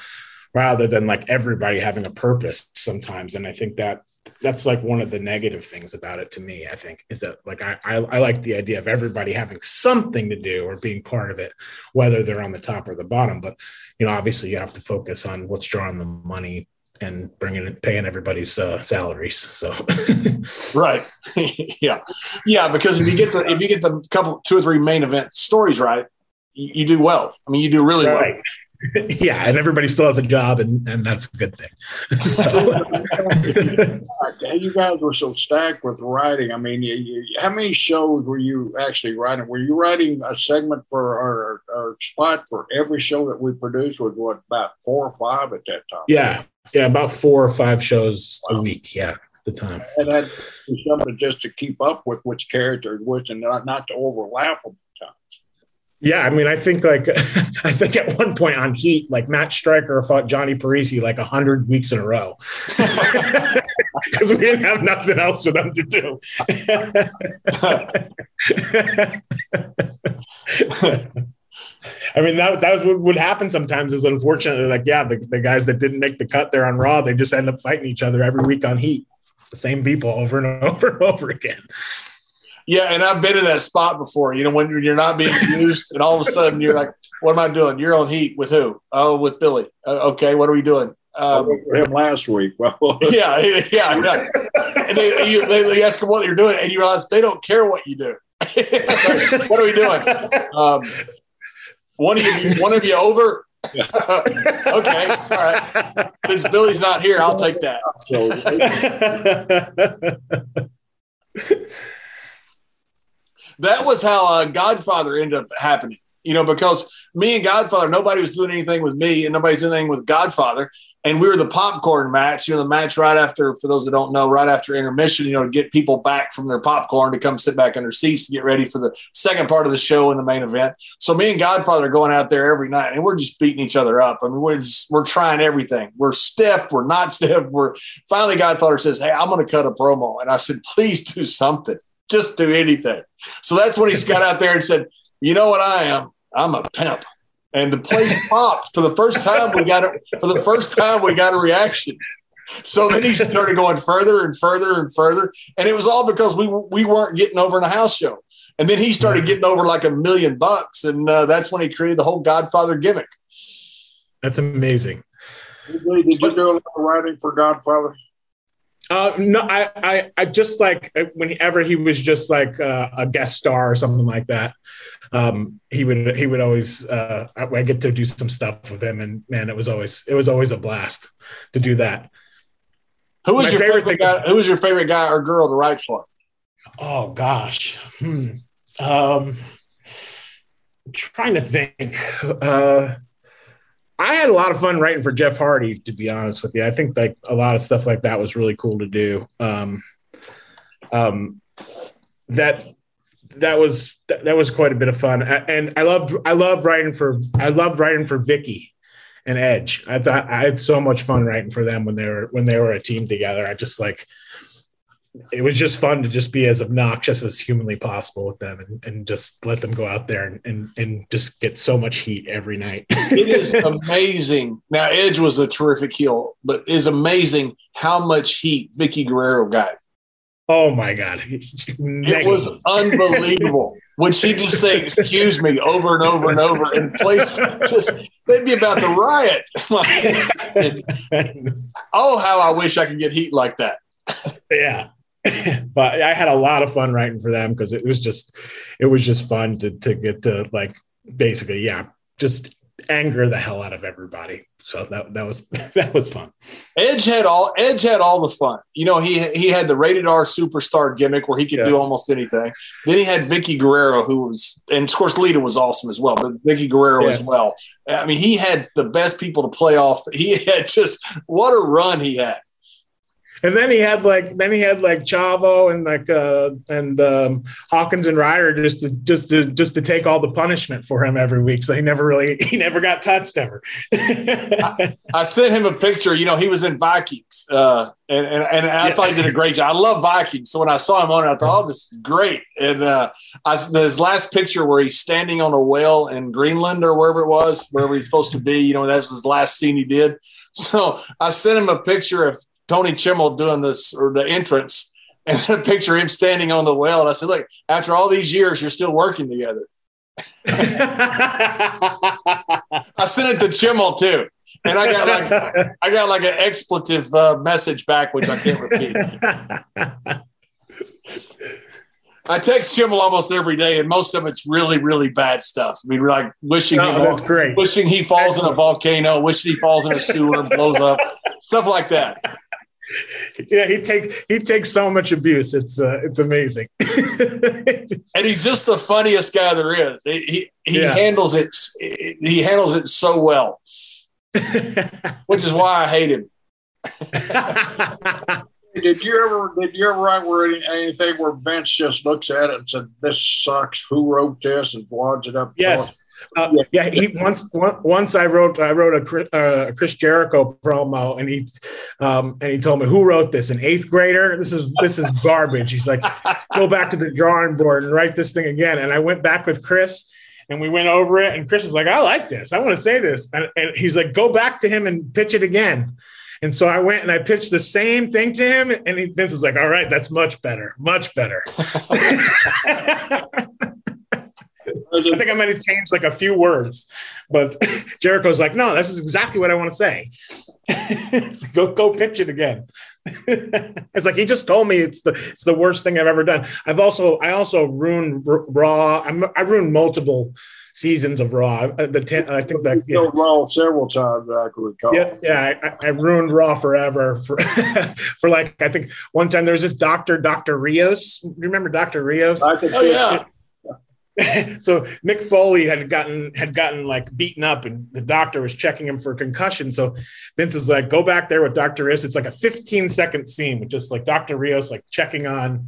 rather than like everybody having a purpose sometimes. And I think that that's like one of the negative things about it to me. I think is that like I I, I like the idea of everybody having something to do or being part of it, whether they're on the top or the bottom, but you know, obviously you have to focus on what's drawing the money and bringing it, paying everybody's uh, salaries. So, Right. yeah. Yeah. Because if you get the if you get the couple two or three main event stories right, you, you do well. I mean, you do really well. yeah. And everybody still has a job and, and that's a good thing. So, You guys were so stacked with writing. I mean, you, you, how many shows were you actually writing? Were you writing a segment for our, our spot for every show that we produced? Was what about four or five at that time? yeah. Yeah. About four or five shows a week. Yeah. At the time. and that something just to keep up with which characters which and not, not to overlap them. Yeah, I mean, I think like I think at one point on Heat, like Matt Striker fought Johnny Parisi like hundred weeks in a row because we didn't have nothing else for them to do. I mean, that that was what would happen sometimes. Is unfortunately like, yeah, the, the guys that didn't make the cut there on Raw, they just end up fighting each other every week on Heat, the same people over and over and over again. Yeah, and I've been in that spot before. You know, when you're you're not being used, and all of a sudden you're like, "What am I doing?" You're on heat with who? Oh, with Billy. Uh, okay, what are we doing? Um, him last week. Yeah, yeah, yeah. And they, you, they, they ask them what you're doing, and you realize they don't care what you do. what are we doing? Um, one of you, one of you over. okay, all right. Since Billy's not here, I'll take that. so that was how uh, Godfather ended up happening. You know, because me and Godfather, nobody was doing anything with me, and nobody's doing anything with Godfather. And we were the popcorn match. You know, the match right after, for those that don't know, right after intermission. You know, to get people back from their popcorn to come sit back in their seats to get ready for the second part of the show and the main event. So me and Godfather are going out there every night, and we're just beating each other up. I mean, we're just, we're trying everything. We're stiff. We're not stiff. We're finally Godfather says, "Hey, I'm going to cut a promo," and I said, "Please do something." Just do anything. So that's when he's got out there and said, "You know what I am? I'm a pimp." And the place popped for the first time. We got it for the first time. We got a reaction. So then he started going further and further and further, and it was all because we we weren't getting over in a house show. And then he started getting over like a million bucks, and uh, that's when he created the whole Godfather gimmick. That's amazing. did you do a lot of writing for Godfather? Uh, no, I, I, I just like whenever he was just like uh, a guest star or something like that. Um, he would, he would always. Uh, I, I get to do some stuff with him, and man, it was always, it was always a blast to do that. Who was your favorite favorite, guy? Who was your favorite guy or girl to write for? Oh gosh, hmm. um, I'm trying to think. Uh, I had a lot of fun writing for Jeff Hardy, to be honest with you. I think like a lot of stuff like that was really cool to do. Um, um, that that was that, was quite a bit of fun, and I loved I loved writing for I loved writing for Vickie and Edge. I thought I had so much fun writing for them when they were when they were a team together. I just like it was just fun to just be as obnoxious as humanly possible with them and, and just let them go out there and, and, and just get so much heat every night. It is amazing. Now Edge was a terrific heel, but it is amazing how much heat Vickie Guerrero got. oh my God. It was unbelievable. When she just say "excuse me" over and over and over, and place just, they'd be about to riot. oh, how I wish I could get heat like that. yeah. but I had a lot of fun writing for them because it was just it was just fun to to get to like basically, yeah, just anger the hell out of everybody. So that that was that was fun. Edge had all Edge had all the fun. You know, he he had the rated R superstar gimmick where he could Yeah. do almost anything. Then he had Vickie Guerrero, who was, and of course Lita was awesome as well, but Vickie Guerrero Yeah. as well. I mean, he had the best people to play off. He had just what a run he had. And then he had like then he had like Chavo and like uh and um Hawkins and Ryder just to just to just to take all the punishment for him every week. So he never really he never got touched ever. I, I sent him a picture. You know, he was in Vikings, uh, and and, and I thought he did a great job. I love Vikings, so when I saw him on it, I thought, "Oh, this is great." And uh, I, his last picture where he's standing on a whale in Greenland or wherever it was, wherever he's supposed to be. You know, that's his last scene he did. So I sent him a picture of Tony Chimel doing this or the entrance, and a picture him standing on the whale. And I said, "Look, after all these years, you're still working together." I sent it to Chimel too, and I got like I got like an expletive uh, message back, which I can't repeat. I text Chimel almost every day, and most of it's really, really bad stuff. I mean, like wishing Oh, that's great. wishing he falls in a volcano, wishing he falls in a sewer and blows up, stuff like that. Yeah, he takes he takes so much abuse. It's uh, it's amazing. And he's just the funniest guy there is. He he, he Yeah. handles it. He handles it so well, which is why I hate him. Did you ever did you ever write where any, anything where Vince just looks at it and said, "This sucks. Who wrote this?" and wads it up? Yes. Uh, yeah, he once once I wrote I wrote a Chris, uh, Chris Jericho promo and he um, and he told me who wrote this? An eighth grader? This is this is garbage. He's like go back to the drawing board and write this thing again. And I went back with Chris and we went over it and Chris is like I like this. I want to say this. And, and he's like go back to him and pitch it again. And so I went and I pitched the same thing to him and he, Vince was like all right that's much better much better I think I might have changed like a few words, but Jericho's like, no, this is exactly what I want to say. So go go pitch it again. it's like he just told me it's the it's the worst thing I've ever done. I've also I also ruined R- Raw. I'm, I ruined multiple seasons of Raw. Uh, The ten, I think that yeah. Killed Raw several times. I can recall. Yeah, yeah, I, I ruined Raw forever for for like I think one time there was this doctor, Doctor Rios. You remember Doctor Rios? I could Oh yeah, so Mick Foley had gotten had gotten like beaten up, and the doctor was checking him for concussion. So Vince is like, "Go back there with Doctor Rios." It's like a 15 second scene with just like Doctor Rios like checking on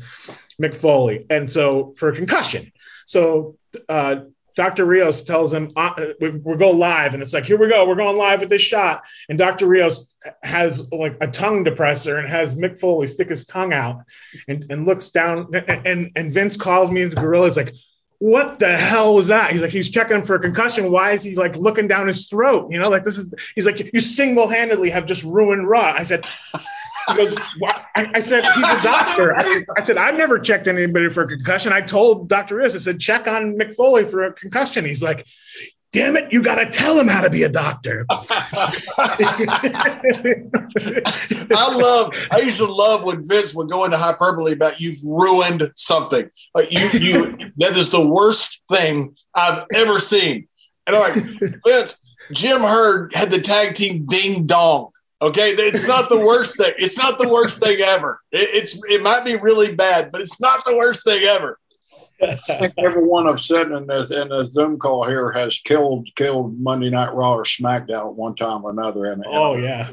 Mick Foley, and so for concussion. So uh, Dr. Rios tells him, uh, we, we go live, and it's like, here we go, we're going live with this shot. And Dr. Rios has like a tongue depressor and has Mick Foley stick his tongue out and, and looks down. And, and, Vince calls me into Gorilla. He's like, what the hell was that? He's like, he's checking him for a concussion. Why is he like looking down his throat? You know, like this is, he's like, you single handedly have just ruined Raw. I said, he goes? I, I said, he's a doctor. I said, I said, I've never checked anybody for a concussion. I told Dr. Rios, I said, check on Mick Foley for a concussion. He's like, damn it, you got to tell him how to be a doctor. I love. I used to love when Vince would go into hyperbole about you've ruined something. Like you, you. that is the worst thing I've ever seen. And I'm like, Vince, Jim Herd had the tag team Ding Dong. Okay, it's not the worst thing. It's not the worst thing ever. It, it's it might be really bad, but it's not the worst thing ever. I think everyone I've said in this in the Zoom call here has killed killed Monday Night Raw or SmackDown at one time or another. And oh, yeah.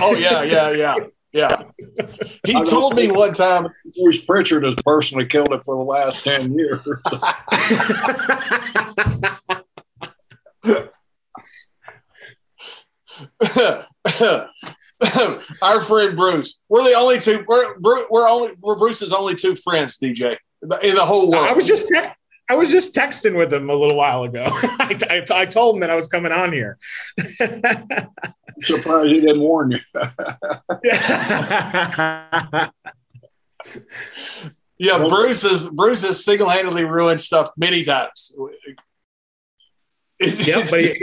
Oh yeah, yeah, yeah, yeah. He told me one time. Bruce Pritchard has personally killed it for the last ten years. Our friend Bruce. We're the only two. We're we're only we're Bruce's only two friends, DJ, in the whole world. I was just te- I was just texting with him a little while ago. I, I, I told him that I was coming on here. I'm surprised he didn't warn you. yeah, Bruce has Bruce has single handedly ruined stuff many times. yeah, but he,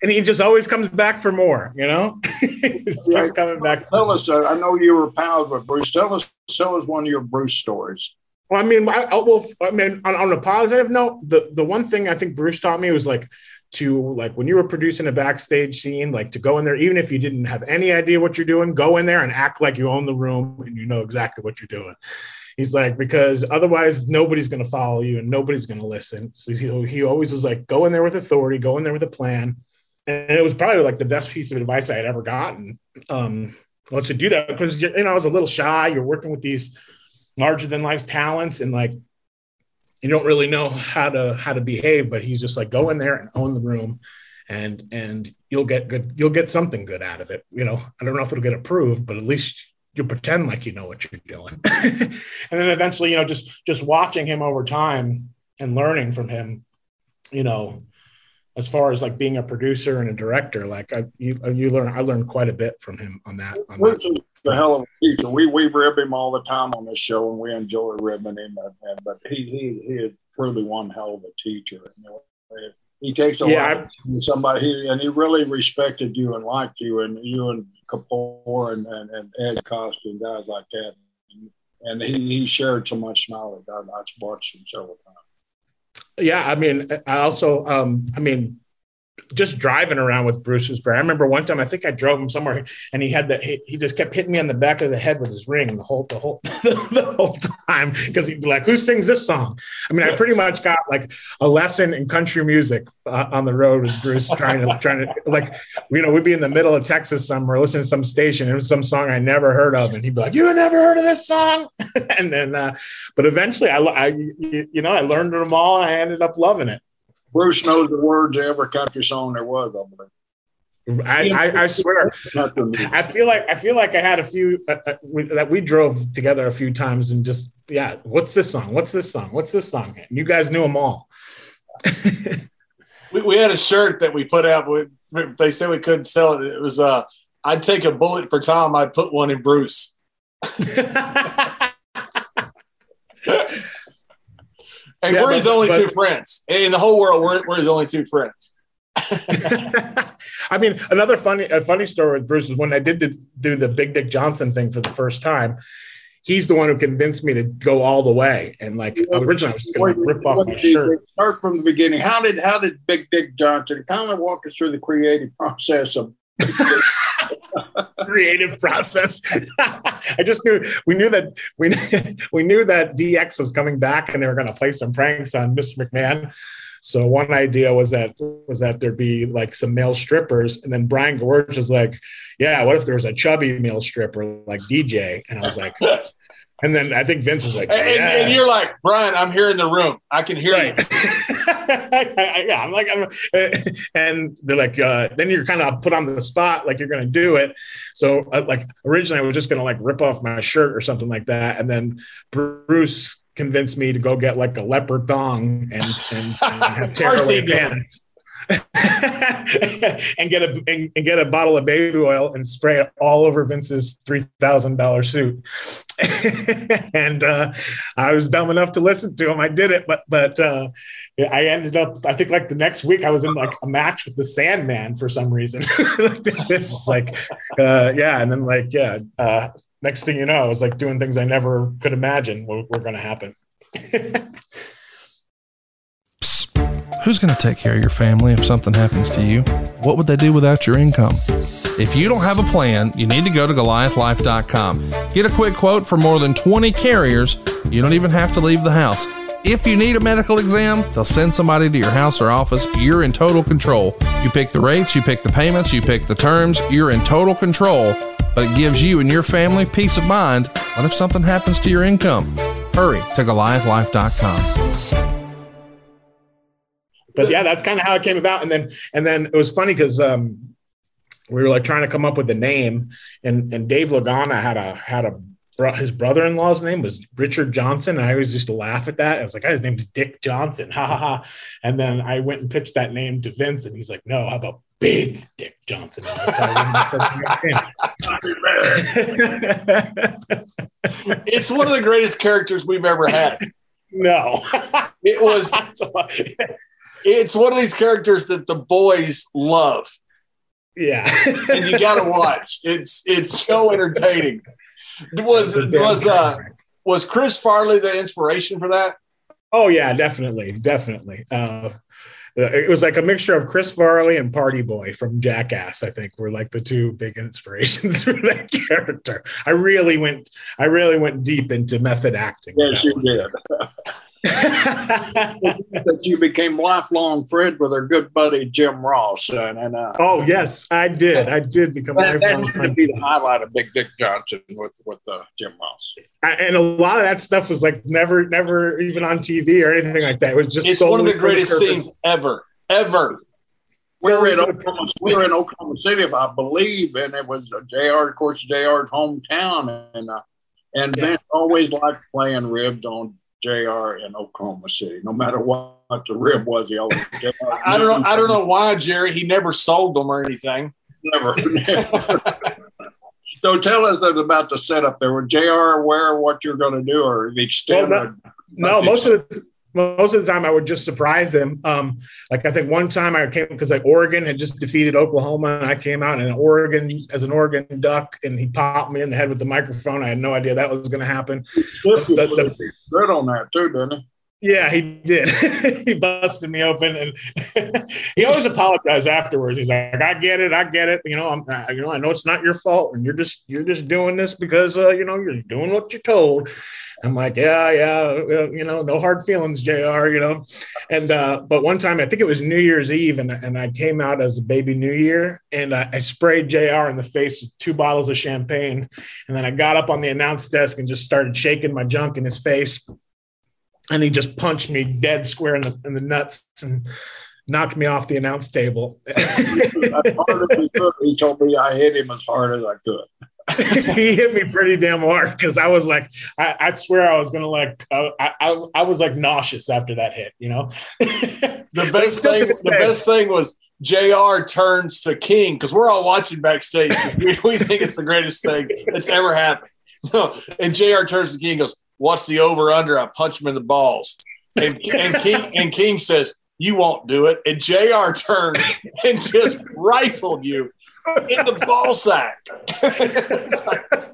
and he just always comes back for more. You know, he just keeps coming back. Tell us. Uh, I know you were pals with Bruce. Tell us. Tell us one of your Bruce stories. Well, I mean, I, I, well, I mean, on, on a positive note, the the one thing I think Bruce taught me was like to like when you were producing a backstage scene, like to go in there, even if you didn't have any idea what you're doing, go in there and act like you own the room and you know exactly what you're doing. He's like, because otherwise nobody's going to follow you and nobody's going to listen. So he, he always was like, go in there with authority, go in there with a plan. And it was probably like the best piece of advice I had ever gotten. Um, lets you do that because you know I was a little shy. You're working with these larger than life talents, and like you don't really know how to how to behave. But he's just like go in there and own the room, and and you'll get good. You'll get something good out of it. You know, I don't know if it'll get approved, but at least you pretend like you know what you're doing. and then eventually, you know, just just watching him over time and learning from him, you know, as far as like being a producer and a director, like I you, you learn I learned quite a bit from him on that. On is a hell of a teacher. We we rib him all the time on this show, and we enjoy ribbing him. And, and, but he he he is truly one hell of a teacher. He takes a Yeah, lot from somebody, he, and he really respected you and liked you, and you and Kapoor and, and, and Ed Koskey and guys like that. And he, he shared so much knowledge. I, I watched him several times. Yeah, I mean, I also, um, I mean, just driving around with Bruce's was great. I remember one time I think I drove him somewhere and he had that he, he just kept hitting me on the back of the head with his ring the whole the whole the whole time because he'd be like, "Who sings this song?" I mean, I pretty much got like a lesson in country music uh, on the road with Bruce trying to trying to like you know we'd be in the middle of Texas somewhere listening to some station it was some song I never heard of and he'd be like, "You never heard of this song?" and then uh, but eventually I, I you know I learned them all and I ended up loving it. Bruce knows the words of every country song there was, I believe. I, I, I swear, I feel like I feel like I had a few uh, uh, we, that we drove together a few times and just yeah. What's this song? What's this song? What's this song? And you guys knew them all. We, we had a shirt that we put out. With, they said we couldn't sell it. It was uh, I'd take a bullet for Tom. I'd put one in Bruce. And Yeah, we're his only but- two friends in the whole world. We're, we're his only two friends. I mean, another funny a funny story with Bruce is when I did the, do the Big Dick Johnson thing for the first time. He's the one who convinced me to go all the way. And like originally, I was just going to rip off my shirt. Start from the beginning. How did how did Big Dick Johnson kind of walk us through the creative process of creative process. I just knew we knew that we we knew that DX was coming back and they were going to play some pranks on Mr. McMahon. So one idea was that was that there'd be like some male strippers, and then Brian Gewirtz was like, "Yeah, what if there was a chubby male stripper like DJ?" And I was like, and then I think Vince was like, And, "Yes." and you're like, Brian, I'm here in the room. I can hear Right. yeah, I'm like, I'm, and they're like, uh, then you're kind of put on the spot, like you're going to do it. So, uh, like, originally, I was just going to like rip off my shirt or something like that, and then Bruce convinced me to go get like a leopard thong and and, and have tearaway pants. and get a and, and get a bottle of baby oil and spray it all over Vince's three thousand dollar suit. and uh, I was dumb enough to listen to him. I did it, but but uh, I ended up. I think like the next week I was in like a match with the Sandman for some reason. it's like uh, yeah, and then like yeah. Uh, next thing you know, I was like doing things I never could imagine were, were going to happen. Who's going to take care of your family if something happens to you? What would they do without your income? If you don't have a plan, you need to go to goliathlife.com. Get a quick quote for more than 20 carriers. You don't even have to leave the house. If you need a medical exam, they'll send somebody to your house or office. You're in total control. You pick the rates, you pick the payments, you pick the terms. You're in total control, but it gives you and your family peace of mind. What if something happens to your income? Hurry to goliathlife.com. but yeah, that's kind of how it came about. And then and then it was funny because um, we were like trying to come up with a name, and and Dave Lagana had a had a his brother-in-law's name was Richard Johnson. And I always used to laugh at that. I was like, oh, his name's Dick Johnson, ha ha ha. And then I went and pitched that name to Vince, and he's like, no, how about Big Dick Johnson? And that's how I- that's how I came. It's one of the greatest characters we've ever had. no, It was. It's one of these characters that the boys love, yeah. and you got to watch. It's it's so entertaining. Was That's a damn was uh was Chris Farley the inspiration for that? Oh yeah, definitely, definitely. Uh, it was like a mixture of Chris Farley and Party Boy from Jackass. I think were like the two big inspirations for that character. I really went, I really went deep into method acting. Yes, you one. did. that you became lifelong friend with our good buddy Jim Ross, and, and uh, oh yes, I did. I did become that, that lifelong had to friend. be the highlight of Big Dick Johnson with with uh, Jim Ross. I- and a lot of that stuff was like never, never even on TV or anything like that. It was just It's one of the greatest purpose. scenes ever, ever. We were in Oklahoma, we were in Oklahoma City, if I believe, and it was Jr. Of course, Jr.'s hometown, and uh, and Yeah. Vince always liked playing ribbed on Jr. in Oklahoma City, no matter what the rib was. He always. I don't know. I don't know why, Jerry. He never sold them or anything. Never. never. so tell us about the setup there. Was Jr. aware of what you're going to do, or each stand? Well, No, most of the most of the time I would just surprise him. Um, like I think one time I came because like Oregon had just defeated Oklahoma, and I came out in Oregon as an Oregon Duck, and he popped me in the head with the microphone. I had no idea that was going to happen. The- the- good on that too, didn't he? Yeah, he did. he busted me open, and he always apologized afterwards. He's like, "I get it, I get it. You know, I'm, I, you know, I know it's not your fault, and you're just, you're just doing this because, uh, you know, you're doing what you're told." I'm like, "Yeah, yeah, you know, no hard feelings, Jr. You know." And uh, but one time, I think it was New Year's Eve, and and I came out as a baby New Year, and I, I sprayed Jr. in the face with two bottles of champagne, and then I got up on the announce desk and just started shaking my junk in his face and he just punched me dead square in the in the nuts and knocked me off the announce table. As hard as he could, he told me I hit him as hard as I could. he hit me pretty damn hard because I was like, I, I swear I was gonna like, I, I, I was like nauseous after that hit, you know. The best thing, the day. best thing was Jr. turns to King because we're all watching backstage. we, we think it's the greatest thing that's ever happened. No, and Jr. turns to King, and goes, "What's the over under?" I punch him in the balls, and and King and King says, "You won't do it." And Jr. turned and just rifled you in the ball sack.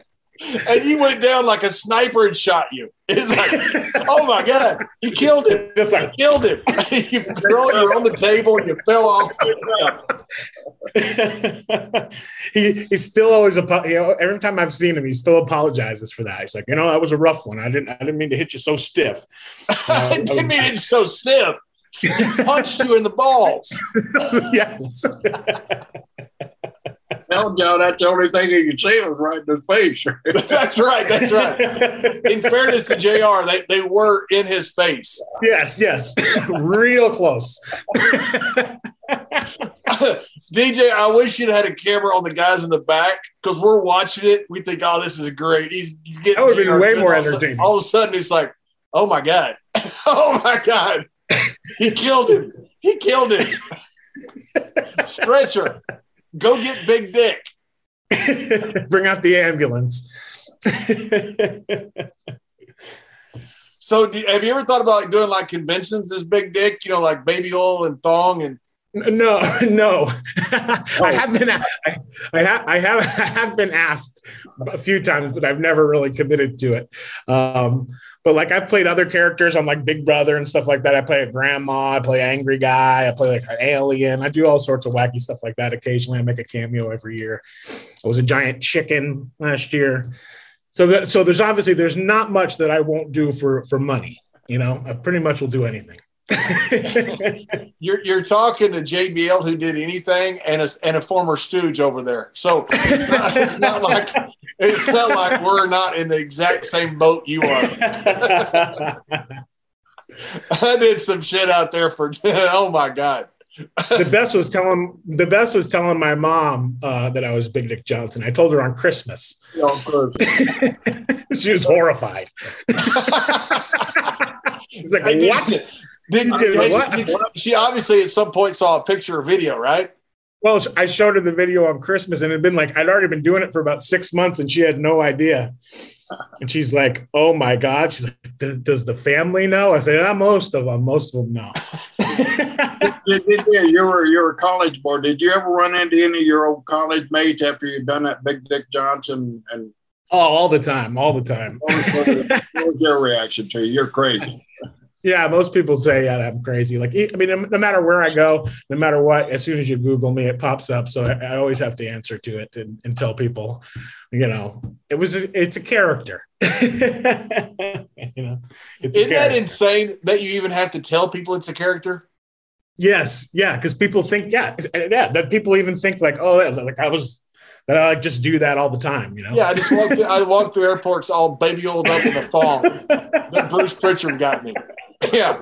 and you went down like a sniper and shot you. It's like, oh my god, you killed him! Just You like killed him. you throw you're on the table and you fell off. He he's still always you know every time I've seen him he still apologizes for that. He's like, you know, that was a rough one. I didn't I didn't mean to hit you so stiff. I uh, didn't mean it's so stiff. He punched you in the balls. yes. Hell, Joe, that's the only thing he could see was right in his face. That's right. That's right. In fairness to Jr., they, they were in his face. yes, yes. Real close. DJ, I wish you'd had a camera on the guys in the back because we're watching it. We think, oh, this is great. He's, he's getting That would've been way more all of a sudden- entertaining. All of a sudden, he's like, oh my God. oh my God. He killed him. He killed him. Stretcher. Go get Big Dick. Bring out the ambulance. So, do, have you ever thought about like, doing like conventions as Big Dick? You know, like baby oil and thong and No, no. I have been, I, I have, I have, I have been asked a few times, but I've never really committed to it. Um, but like I've played other characters on like Big Brother and stuff like that. I play a grandma, I play angry guy, I play like an alien. I do all sorts of wacky stuff like that. Occasionally, I make a cameo every year. I was a giant chicken last year. So that, so there's obviously there's not much that I won't do for for money. You know, I pretty much will do anything. you're you're talking to JBL who did anything and a, and a former stooge over there. So it's not, it's not like it's not like we're not in the exact same boat you are. I did some shit out there for oh my god. the best was telling the best was telling my mom uh, that I was Big Dick Johnson. I told her on Christmas. She was horrified. She's like, I "What?" Didn't, Did she obviously at some point saw a picture or video, right? Well, I showed her the video on Christmas, and it had been like I'd already been doing it for about six months, and she had no idea. And she's like, "Oh my god!" She's like, "Does, does the family know?" I said, "Ah, most of them. Most of them know." did, did, you, you were you were a college boy. Did you ever run into any of your old college mates after you'd done that Big Dick Johnson? And oh, all the time, all the time. what was, their, what was their reaction to you? You're crazy. Yeah, most people say yeah, I'm crazy. Like, I mean, no matter where I go, no matter what, as soon as you Google me, it pops up. So I, I always have to answer to it and, and tell people, you know, it was it's a character. you know, it's Isn't that insane that you even have to tell people it's a character? Yes, yeah, because people think, yeah, uh, yeah, that people even think like, oh, that like I was that I like just do that all the time, you know. Yeah, I just walked. Through, I walked through airports all baby old up in the fall. that Bruce Pritchard got me. Yeah,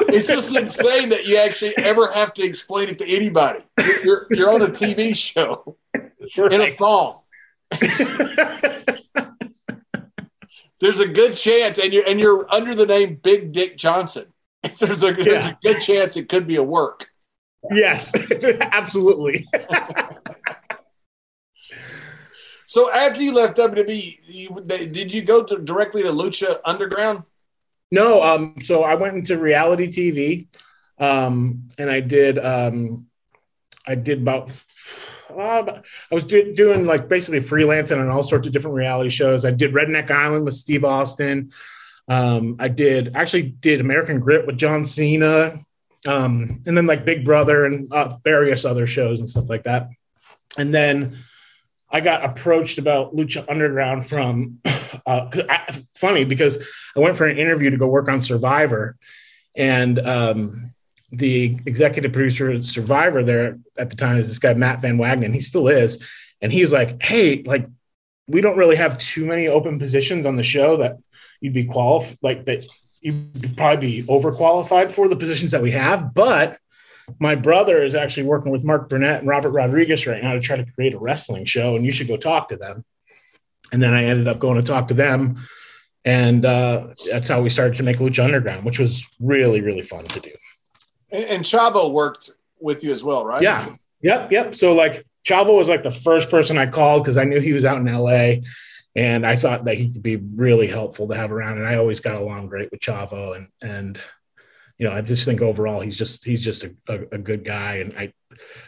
it's just insane that you actually ever have to explain it to anybody. You're you're, you're on a TV show in a thong. There's a good chance, and you're and you're under the name Big Dick Johnson. There's a there's a good chance it could be a work. yes, absolutely. So after you left WWE, you, did you go to, directly to Lucha Underground? No, um, so I went into reality TV, um, and I did, um, I did about, uh, I was do, doing like basically freelancing on all sorts of different reality shows. I did Redneck Island with Steve Austin. Um, I did actually did American Grit with John Cena, um, and then like Big Brother and uh, various other shows and stuff like that. And then I got approached about Lucha Underground from uh, I, funny because I went for an interview to go work on Survivor, and um, the executive producer of Survivor there at the time is this guy Matt Van Wagenen. He still is, and he's like, "Hey, like, we don't really have too many open positions on the show that you'd be qualified, like that you'd probably be overqualified for the positions that we have, but." My brother is actually working with Mark Burnett and Robert Rodriguez right now to try to create a wrestling show, and you should go talk to them. And then I ended up going to talk to them, and uh, that's how we started to make Lucha Underground, which was really really fun to do. And, and Chavo worked with you as well, right? Yeah, yep, yep. So like Chavo was like the first person I called because I knew he was out in LA, and I thought that he could be really helpful to have around. And I always got along great with Chavo, and and you know, I just think overall he's just he's just a, a, a good guy, and I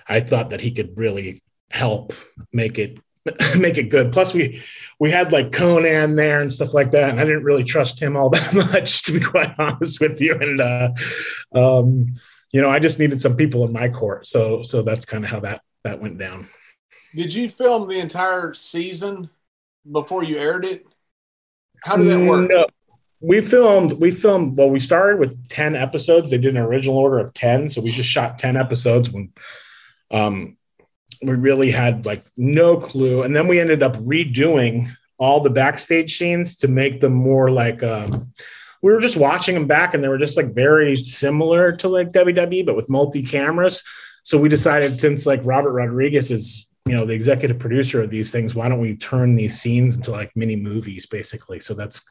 I thought that he could really help make it make it good. Plus, we we had like Konnan there and stuff like that, and I didn't really trust him all that much, to be quite honest with you. And uh, um, you know, I just needed some people in my court, so so that's kind of how that that went down. Did you film the entire season before you aired it? How did that work? No, we filmed we filmed well we started with 10 episodes. They did an original order of 10 so we just shot 10 episodes when um we really had like no clue. And then we ended up redoing all the backstage scenes to make them more like um we were just watching them back and they were just like very similar to like WWE but with multi cameras so we decided since like Robert Rodriguez is you know the executive producer of these things why don't we turn these scenes into like mini movies basically? So that's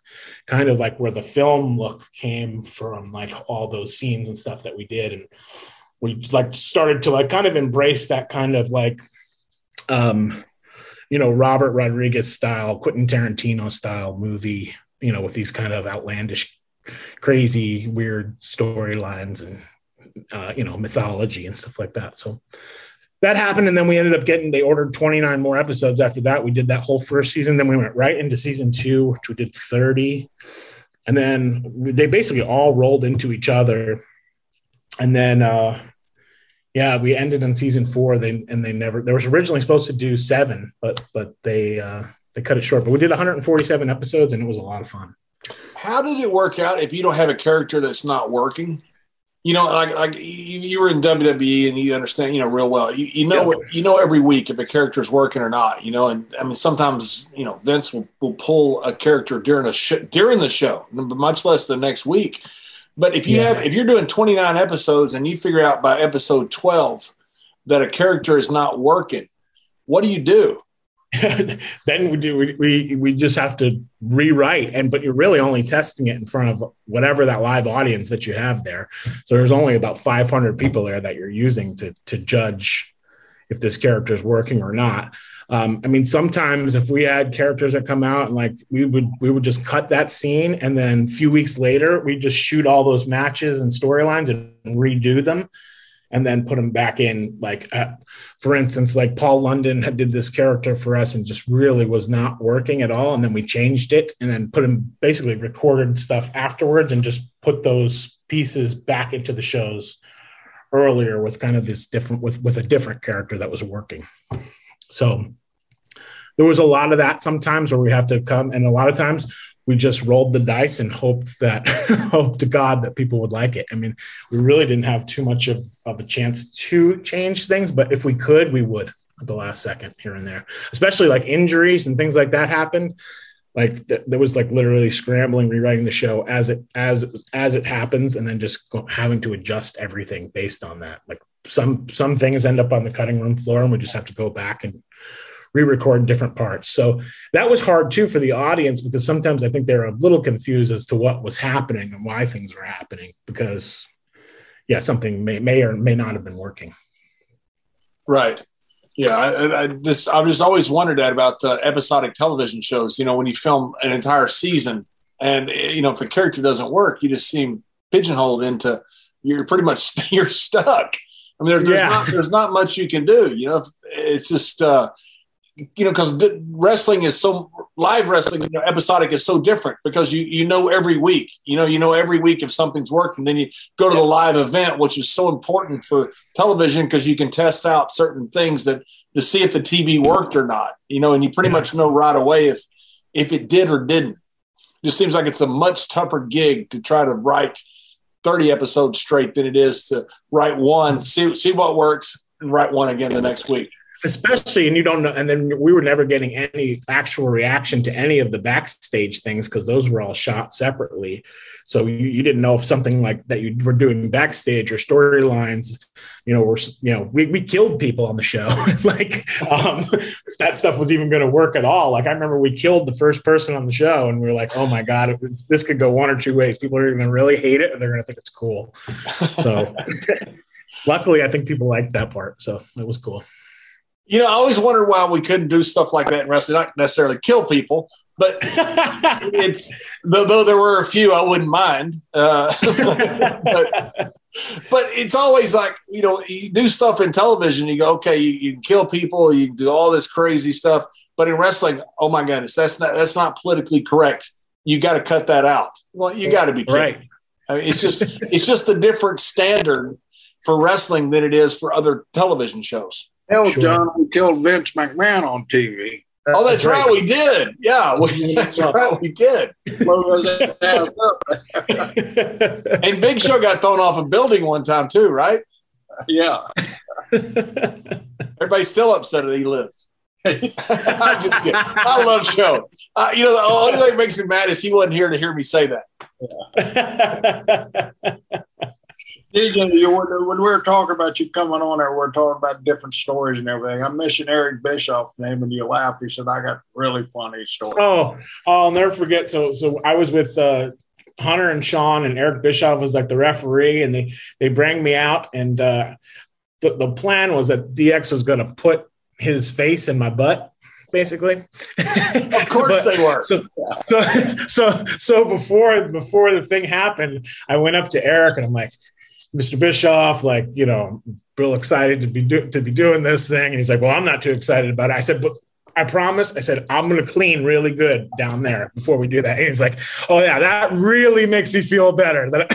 kind of like where the film look came from like all those scenes and stuff that we did. And we like started to like kind of embrace that kind of like um you know robert rodriguez style quentin tarantino style movie you know with these kind of outlandish crazy weird storylines and uh, you know mythology and stuff like that. So that happened and then we ended up getting they ordered 29 more episodes after that. We did that whole first season then we went right into season two which we did 30 and then they basically all rolled into each other. And then uh yeah we ended in season four they and they never there was originally supposed to do seven but but they uh they cut it short. But we did 147 episodes and it was a lot of fun. How did it work out if you don't have a character that's not working? You know, like like you, you were in WWE and you understand, you know, real well. You, you know, you know every week if a character is working or not. You know, and I mean sometimes you know Vince will, will pull a character during a sh- during the show, much less the next week. But if you Yeah. have if you're doing 29 episodes and you figure out by episode 12 that a character is not working, what do you do? then we do we, we just have to rewrite and but you're really only testing it in front of whatever that live audience that you have there. So there's only about 500 people there that you're using to to judge if this character is working or not. Um, i mean sometimes if we had characters that come out and like we would we would just cut that scene and then a few weeks later we just shoot all those matches and storylines and redo them and then put them back in like uh, for instance like paul london had did this character for us and just really was not working at all and then we changed it and then put him basically recorded stuff afterwards and just put those pieces back into the shows earlier with kind of this different with with a different character that was working. So there was a lot of that sometimes where we have to come and a lot of times we just rolled the dice and hoped that hope to God that people would like it. I mean, we really didn't have too much of, of a chance to change things, but if we could, we would at the last second here and there, especially like injuries and things like that happened. Like th- there was like literally scrambling, rewriting the show as it as it was, as it happens, and then just go, having to adjust everything based on that. Like some some things end up on the cutting room floor, and we just have to go back and re-record different parts. So that was hard too for the audience because sometimes I think they're a little confused as to what was happening and why things were happening because yeah, something may may or may not have been working. Right. Yeah, I, I just I've just always wondered that about uh, episodic television shows. You know, when you film an entire season, and you know, if a character doesn't work, you just seem pigeonholed into you're pretty much you're stuck. I mean, there, there's Yeah. not there's not much you can do. You know, it's just uh, you know because wrestling is so live wrestling you know, episodic is so different because you you know every week you know you know every week if something's working. Then you go to the live event which is so important for television because you can test out certain things that to see if the tv worked or not you know and you pretty much know right away if if it did or didn't. It just seems like it's a much tougher gig to try to write 30 episodes straight than it is to write one see see what works and write one again the next week especially and you don't know and then we were never getting any actual reaction to any of the backstage things because those were all shot separately. So you, you didn't know if something like that you were doing backstage or storylines you know were you know we, we killed people on the show. Like um, that stuff was even going to work at all. Like i remember we killed the first person on the show and we were like oh my god it's, this could go one or two ways. People are going to really hate it and they're going to think it's cool. So luckily i think people liked that part so it was cool You know, I always wonder why we couldn't do stuff like that in wrestling, not necessarily kill people, but though, though there were a few I wouldn't mind. Uh, but, but it's always like, you know, you do stuff in television, you go, okay, you, you can kill people, you can do all this crazy stuff. But in wrestling, oh my goodness, that's not that's not politically correct. You got to cut that out. Well, you got to be kidding. right I mean, it's just it's just a different standard for wrestling than it is for other television shows. Hell, Sure. John, we killed Vince McMahon on TV. Oh, that's, right. We did. Yeah, we, that's right. We did. Blow his ass up. And Big Show got thrown off a building one time too, right? Yeah. Everybody's still upset that he lived. I'm just kidding. I love Show. Uh, you know, the only thing that makes me mad is he wasn't here to hear me say that. DJ, you when we were talking about you coming on there, we are talking about different stories and everything. I mentioned Eric Bischoff's name and you laughed. He said, I got really funny stories. Oh, I'll never forget. So, so I was with uh, Hunter and Sean, and Eric Bischoff was like the referee, and they they bring me out, and uh, the the plan was that DX was going to put his face in my butt, basically. Of course they were. So, so, so, so before before the thing happened, I went up to Eric and I'm like, Mr. Bischoff, like, you know, real excited to be do- to be doing this thing, and he's like, well, I'm not too excited about it. I said, but I promise. I said, I'm going to clean really good down there before we do that. And he's like, oh, yeah, that really makes me feel better.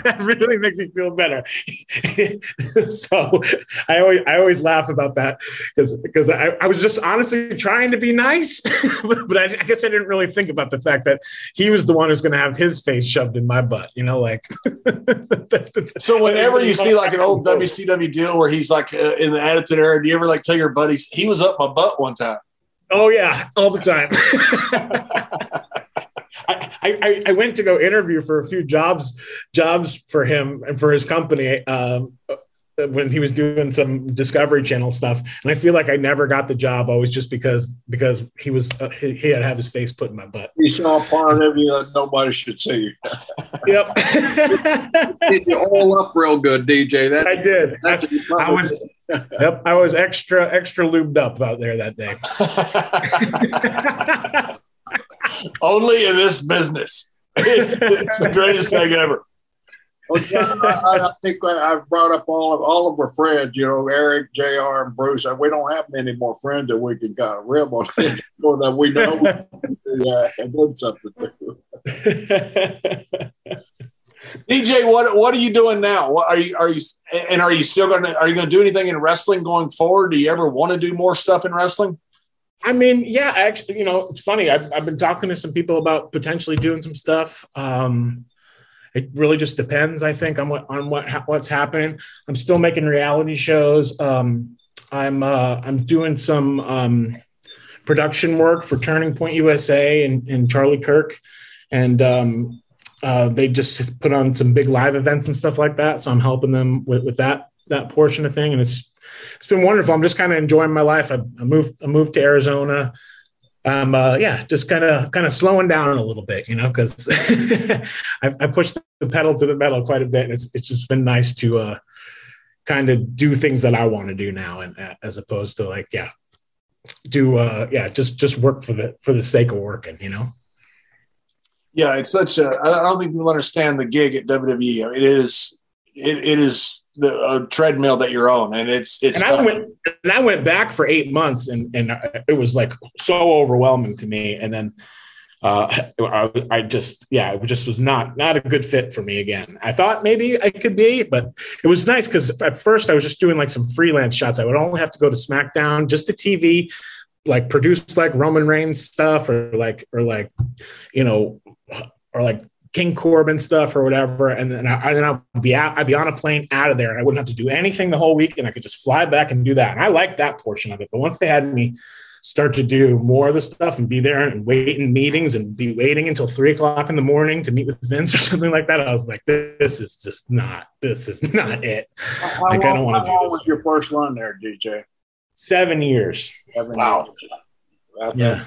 That, really makes me feel better. so I always, I always laugh about that because, because I, I was just honestly trying to be nice, but, but I, I guess I didn't really think about the fact that he was the one who's going to have his face shoved in my butt, you know, like. So whenever you see like an old WCW deal where he's like uh, in the Attitude Era, do you ever like tell your buddies he was up my butt one time? Oh yeah, all the time. I, I, I went to go interview for a few jobs jobs for him and for his company um, when he was doing some Discovery Channel stuff, and I feel like I never got the job always just because because he was uh, he, he had to have his face put in my butt. He saw a part of you that nobody should see. Yep, Did you all up real good, DJ? That, I did. that's I, I was yep I was extra extra lubed up out there that day. Only in this business. it's the greatest thing ever. Well, John, I, I think I- I've brought up all of all of our friends. You know, Eric, Jr., and Bruce. We don't have many more friends that we can kind of rib on, or that we know yeah, and did something to. DJ, what what are you doing now? What are you are you and are you still going to are you going to do anything in wrestling going forward? Do you ever want to do more stuff in wrestling? I mean, yeah, actually, you know, it's funny. I've, I've been talking to some people about potentially doing some stuff. Um, it really just depends, I think, on what on what what's happening. I'm still making reality shows. Um, I'm uh, I'm doing some um, production work for Turning Point USA and, and Charlie Kirk, and um, uh, they just put on some big live events and stuff like that. So I'm helping them with, with that that portion of thing, and it's it's been wonderful. I'm just kind of enjoying my life. I, I moved I moved to Arizona um, uh, yeah, just kind of kind of slowing down a little bit, you know, because I, I pushed the pedal to the metal quite a bit. And it's it's just been nice to uh, kind of do things that I want to do now, and uh, as opposed to like, yeah, do uh, yeah, just just work for the for the sake of working, you know. Yeah, it's such a. I don't think people understand the gig at WWE. I mean, it is it, it is the a treadmill that you're on, and it's it's. And I went and I went back for eight months, and and it was like so overwhelming to me. And then uh, I, I, just yeah, it just was not not a good fit for me again. I thought maybe I could be, but it was nice because at first I was just doing like some freelance shots. I would only have to go to SmackDown, just the TV, like produce like Roman Reigns stuff or like or like you know or like King Corbin stuff or whatever, and then I, then I'd be out, I'd be on a plane out of there, and I wouldn't have to do anything the whole week, and I could just fly back and do that. And I liked that portion of it. But once they had me start to do more of the stuff and be there and wait in meetings and be waiting until three o'clock in the morning to meet with Vince or something like that, I was like, this is just not, this is not it. How like, long, I don't want to do this. was your first run there, DJ? Seven years. Seven wow. Years. yeah.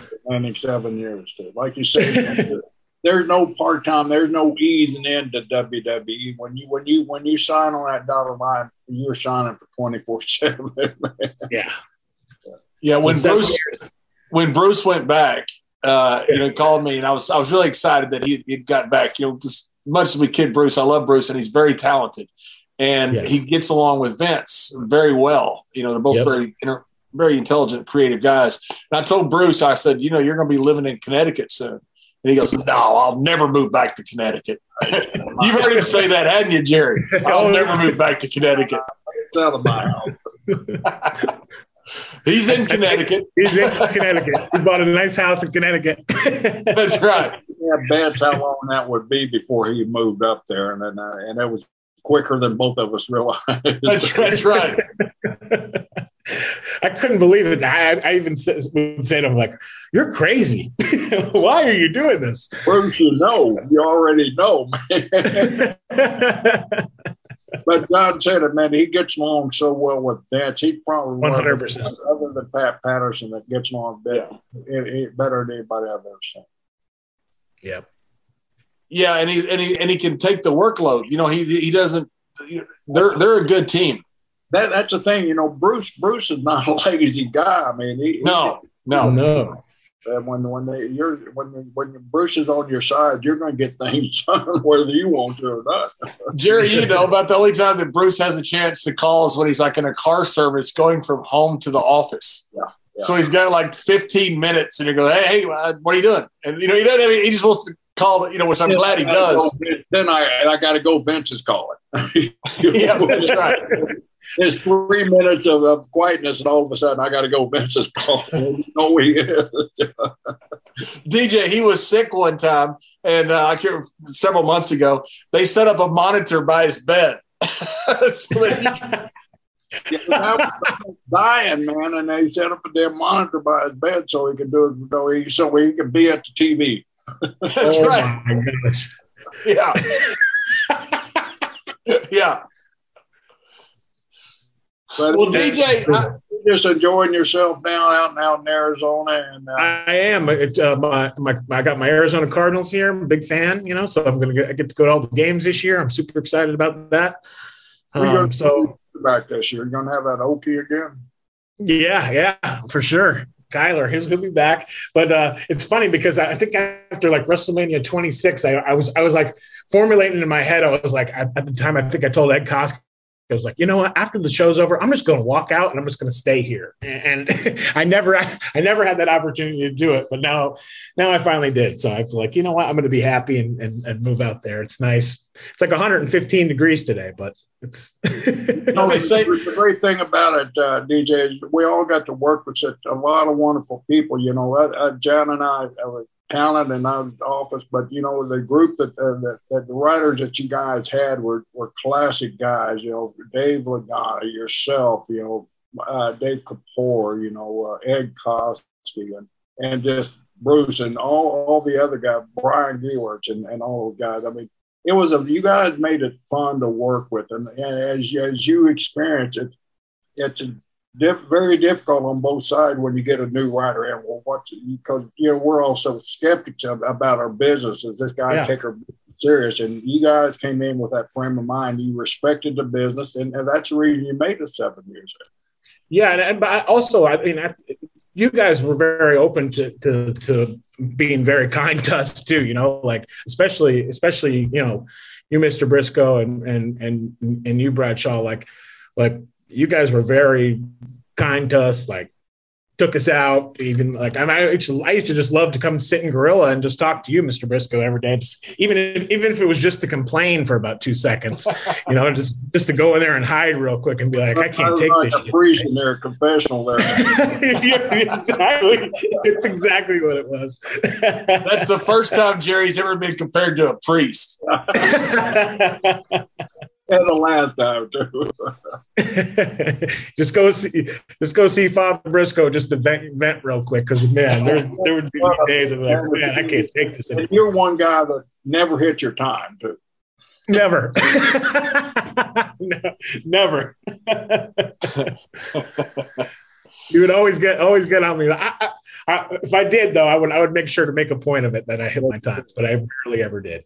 seven years. Too. Like you said, there's no part time. There's no easing into WWE. When you when you when you sign on that dotted line, you're signing for twenty four seven. Yeah, yeah. When Bruce when Bruce went back, uh, you know, called me, and I was I was really excited that he he got back. You know, just much as we kid Bruce, I love Bruce, and he's very talented, and yes. he gets along with Vince very well. You know, they're both yep. very inter- very intelligent, creative guys. And I told Bruce, I said, you know, you're going to be living in Connecticut soon. And he goes, No, I'll never move back to Connecticut. You've heard him say that, hadn't you, Jerry? I'll never move back to Connecticut. It's out of my house. He's in Connecticut. He's in Connecticut. He bought a nice house in Connecticut. That's right. Yeah, bets how long that would be before he moved up there, and then uh, and it was quicker than both of us realized. That's, that's right. I couldn't believe it. I, I even would say to him, like, you're crazy. Why are you doing this? Bruce, you know, you already know, man. but Don said it, man, he gets along so well with Vince. He probably 100%. other than Pat Patterson that gets along better, yeah. Eh, eh, better than anybody I've ever seen. Yep. Yeah, and he and he and he can take the workload. You know, he he doesn't. They're they're a good team that that's the thing, you know. Bruce Bruce is not a lazy guy. I mean, he, no, he, no, no. Uh, when when they, you're when when Bruce is on your side, you're going to get things done whether you want to or not. Jerry, you know about the only time that Bruce has a chance to call is when he's like in a car service going from home to the office. Yeah. yeah. So he's got like 15 minutes, and you're going, "Hey, hey, uh, what are you doing?" And you know, he doesn't. I mean, he just wants to call, you know, which I'm then glad he does. Go, then I I got to go. Vince is calling. yeah, that's right there's three minutes of, of, quietness, and all of a sudden I got to go. Vince's call. no, he is. DJ, he was sick one time, and uh, I can't several months ago. They set up a monitor by his bed. so yeah, dying man, and they set up a damn monitor by his bed so he could do it. So he, so he could be at the TV. That's oh right. Yeah. yeah. But well, DJ, I, just enjoying yourself now out and out in Arizona, and uh, I am. It, uh, my, my I got my Arizona Cardinals here. I'm a big fan, you know, so I'm gonna get, I get to go to all the games this year. I'm super excited about that. Um, so back this year, you're gonna have that Okie again. Yeah, yeah, for sure. Kyler, he'll, he'll be back. But uh, it's funny because I think after like WrestleMania 26, I, I was I was like formulating in my head. I was like at, at the time I think I told Ed Koskey I was like, you know what? After the show's over, I'm just going to walk out and I'm just going to stay here. And, I never, I never had that opportunity to do it, but now, now I finally did. So I was like, you know what? I'm going to be happy and, and, and move out there. It's nice. It's like 115 degrees today, but it's. no, say the great thing about it, uh, DJ, is we all got to work with such a lot of wonderful people. You know, uh, uh, John and I, talent in our office, but you know the group that, uh, that, that the writers that you guys had were were classic guys. You know, Dave Lagana, yourself, you know, uh, Dave Kapoor, you know, uh, Ed Koskey, and and just Bruce and all all the other guys, Brian Gewirtz and, and all those guys. I mean, it was a you guys made it fun to work with, and, and as as you experience it, it's a diff, very difficult on both sides when you get a new writer in. Well, what's because you know we're also skeptics of, about our business. Is this guy yeah. take our serious? And you guys came in with that frame of mind. You respected the business, and, and that's the reason you made the seven years. Yeah, and, and but also, I mean, I, you guys were very open to, to to being very kind to us too. You know, like especially especially you know you, Mr. Brisco, and and and and you, Bradshaw, like like you guys were very kind to us, like took us out. Even like I, mean, I, used to, I used to just love to come sit in Gorilla and just talk to you, Mr. Brisco, every day. Just, even if, even if it was just to complain for about two seconds, you know, just just to go in there and hide real quick and be like, I can't take like this. A priest in there, confessional there. yeah, exactly. It's exactly what it was. That's the first time Jerry's ever been compared to a priest and the last time too. just go see, just go see Father Brisco just to vent, vent real quick because man, there there would be days of like, man, I can't take this. Anymore. You're one guy that never hit your time too. Never. no, never. you would always get always get on me. I, I, I, if I did though, I would I would make sure to make a point of it that I hit my times, but I rarely ever did.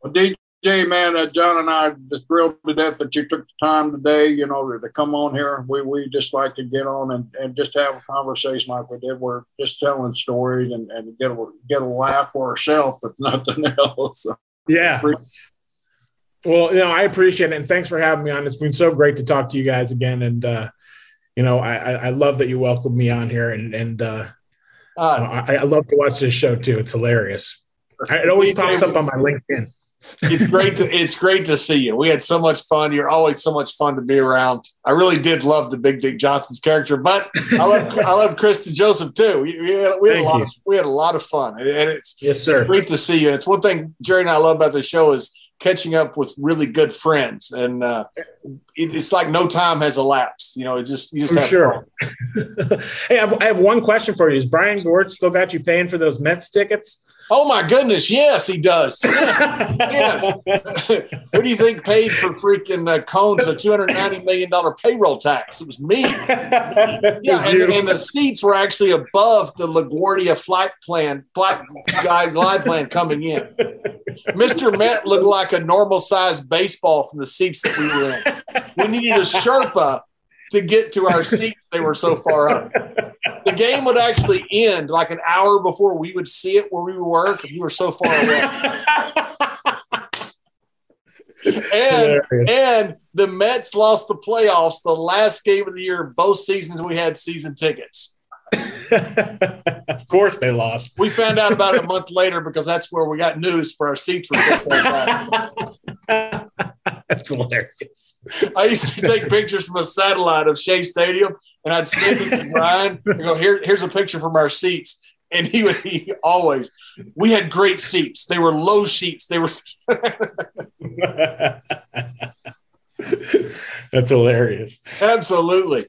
Well, DJ, Jay, man, uh, John and I just thrilled to death that you took the time today, you know, to come on here. We we just like to get on and, and just have a conversation like we did. We're just telling stories and, and get a get a laugh for ourselves, if nothing else. Yeah. Well, you know, I appreciate it, and thanks for having me on. It's been so great to talk to you guys again, and uh, you know, I, I love that you welcomed me on here, and and uh, uh, I, I love to watch this show too. It's hilarious. It always pops up on my LinkedIn it's great. To, it's great to see you. We had so much fun. You're always so much fun to be around. I really did love the Big Dick Johnson's character, but I love I love Chris DeJoseph too. We, we had, we had a lot you. of we had a lot of fun, and it's yes, sir. Great to see you. It's one thing Jerry and I love about the show is catching up with really good friends, and uh, it, it's like no time has elapsed. You know, it just you just for sure. hey, I have, I have one question for you. Is Brian Gewirtz still got you paying for those Mets tickets? Oh my goodness, yes, he does. Yeah. yeah. Who do you think paid for freaking uh, Cohen's a two hundred ninety million dollar payroll tax? It was me. yeah, and, and, the seats were actually above the LaGuardia flight plan, flight guide glide plan coming in. Mister Met looked like a normal sized baseball from the seats that we were in. We needed a Sherpa to get to our seats. They were so far up. The game would actually end like an hour before we would see it where we were because we were so far away. and and the Mets lost the playoffs the last game of the year. Both seasons we had season tickets. of course they lost. We found out about it a month later because that's where we got news for our seats were so That's hilarious. I used to take pictures from a satellite of Shea Stadium and I'd send it to Brian and go, Here, here's a picture from our seats. And he would he always, we had great seats. They were low seats. They were. That's hilarious. Absolutely.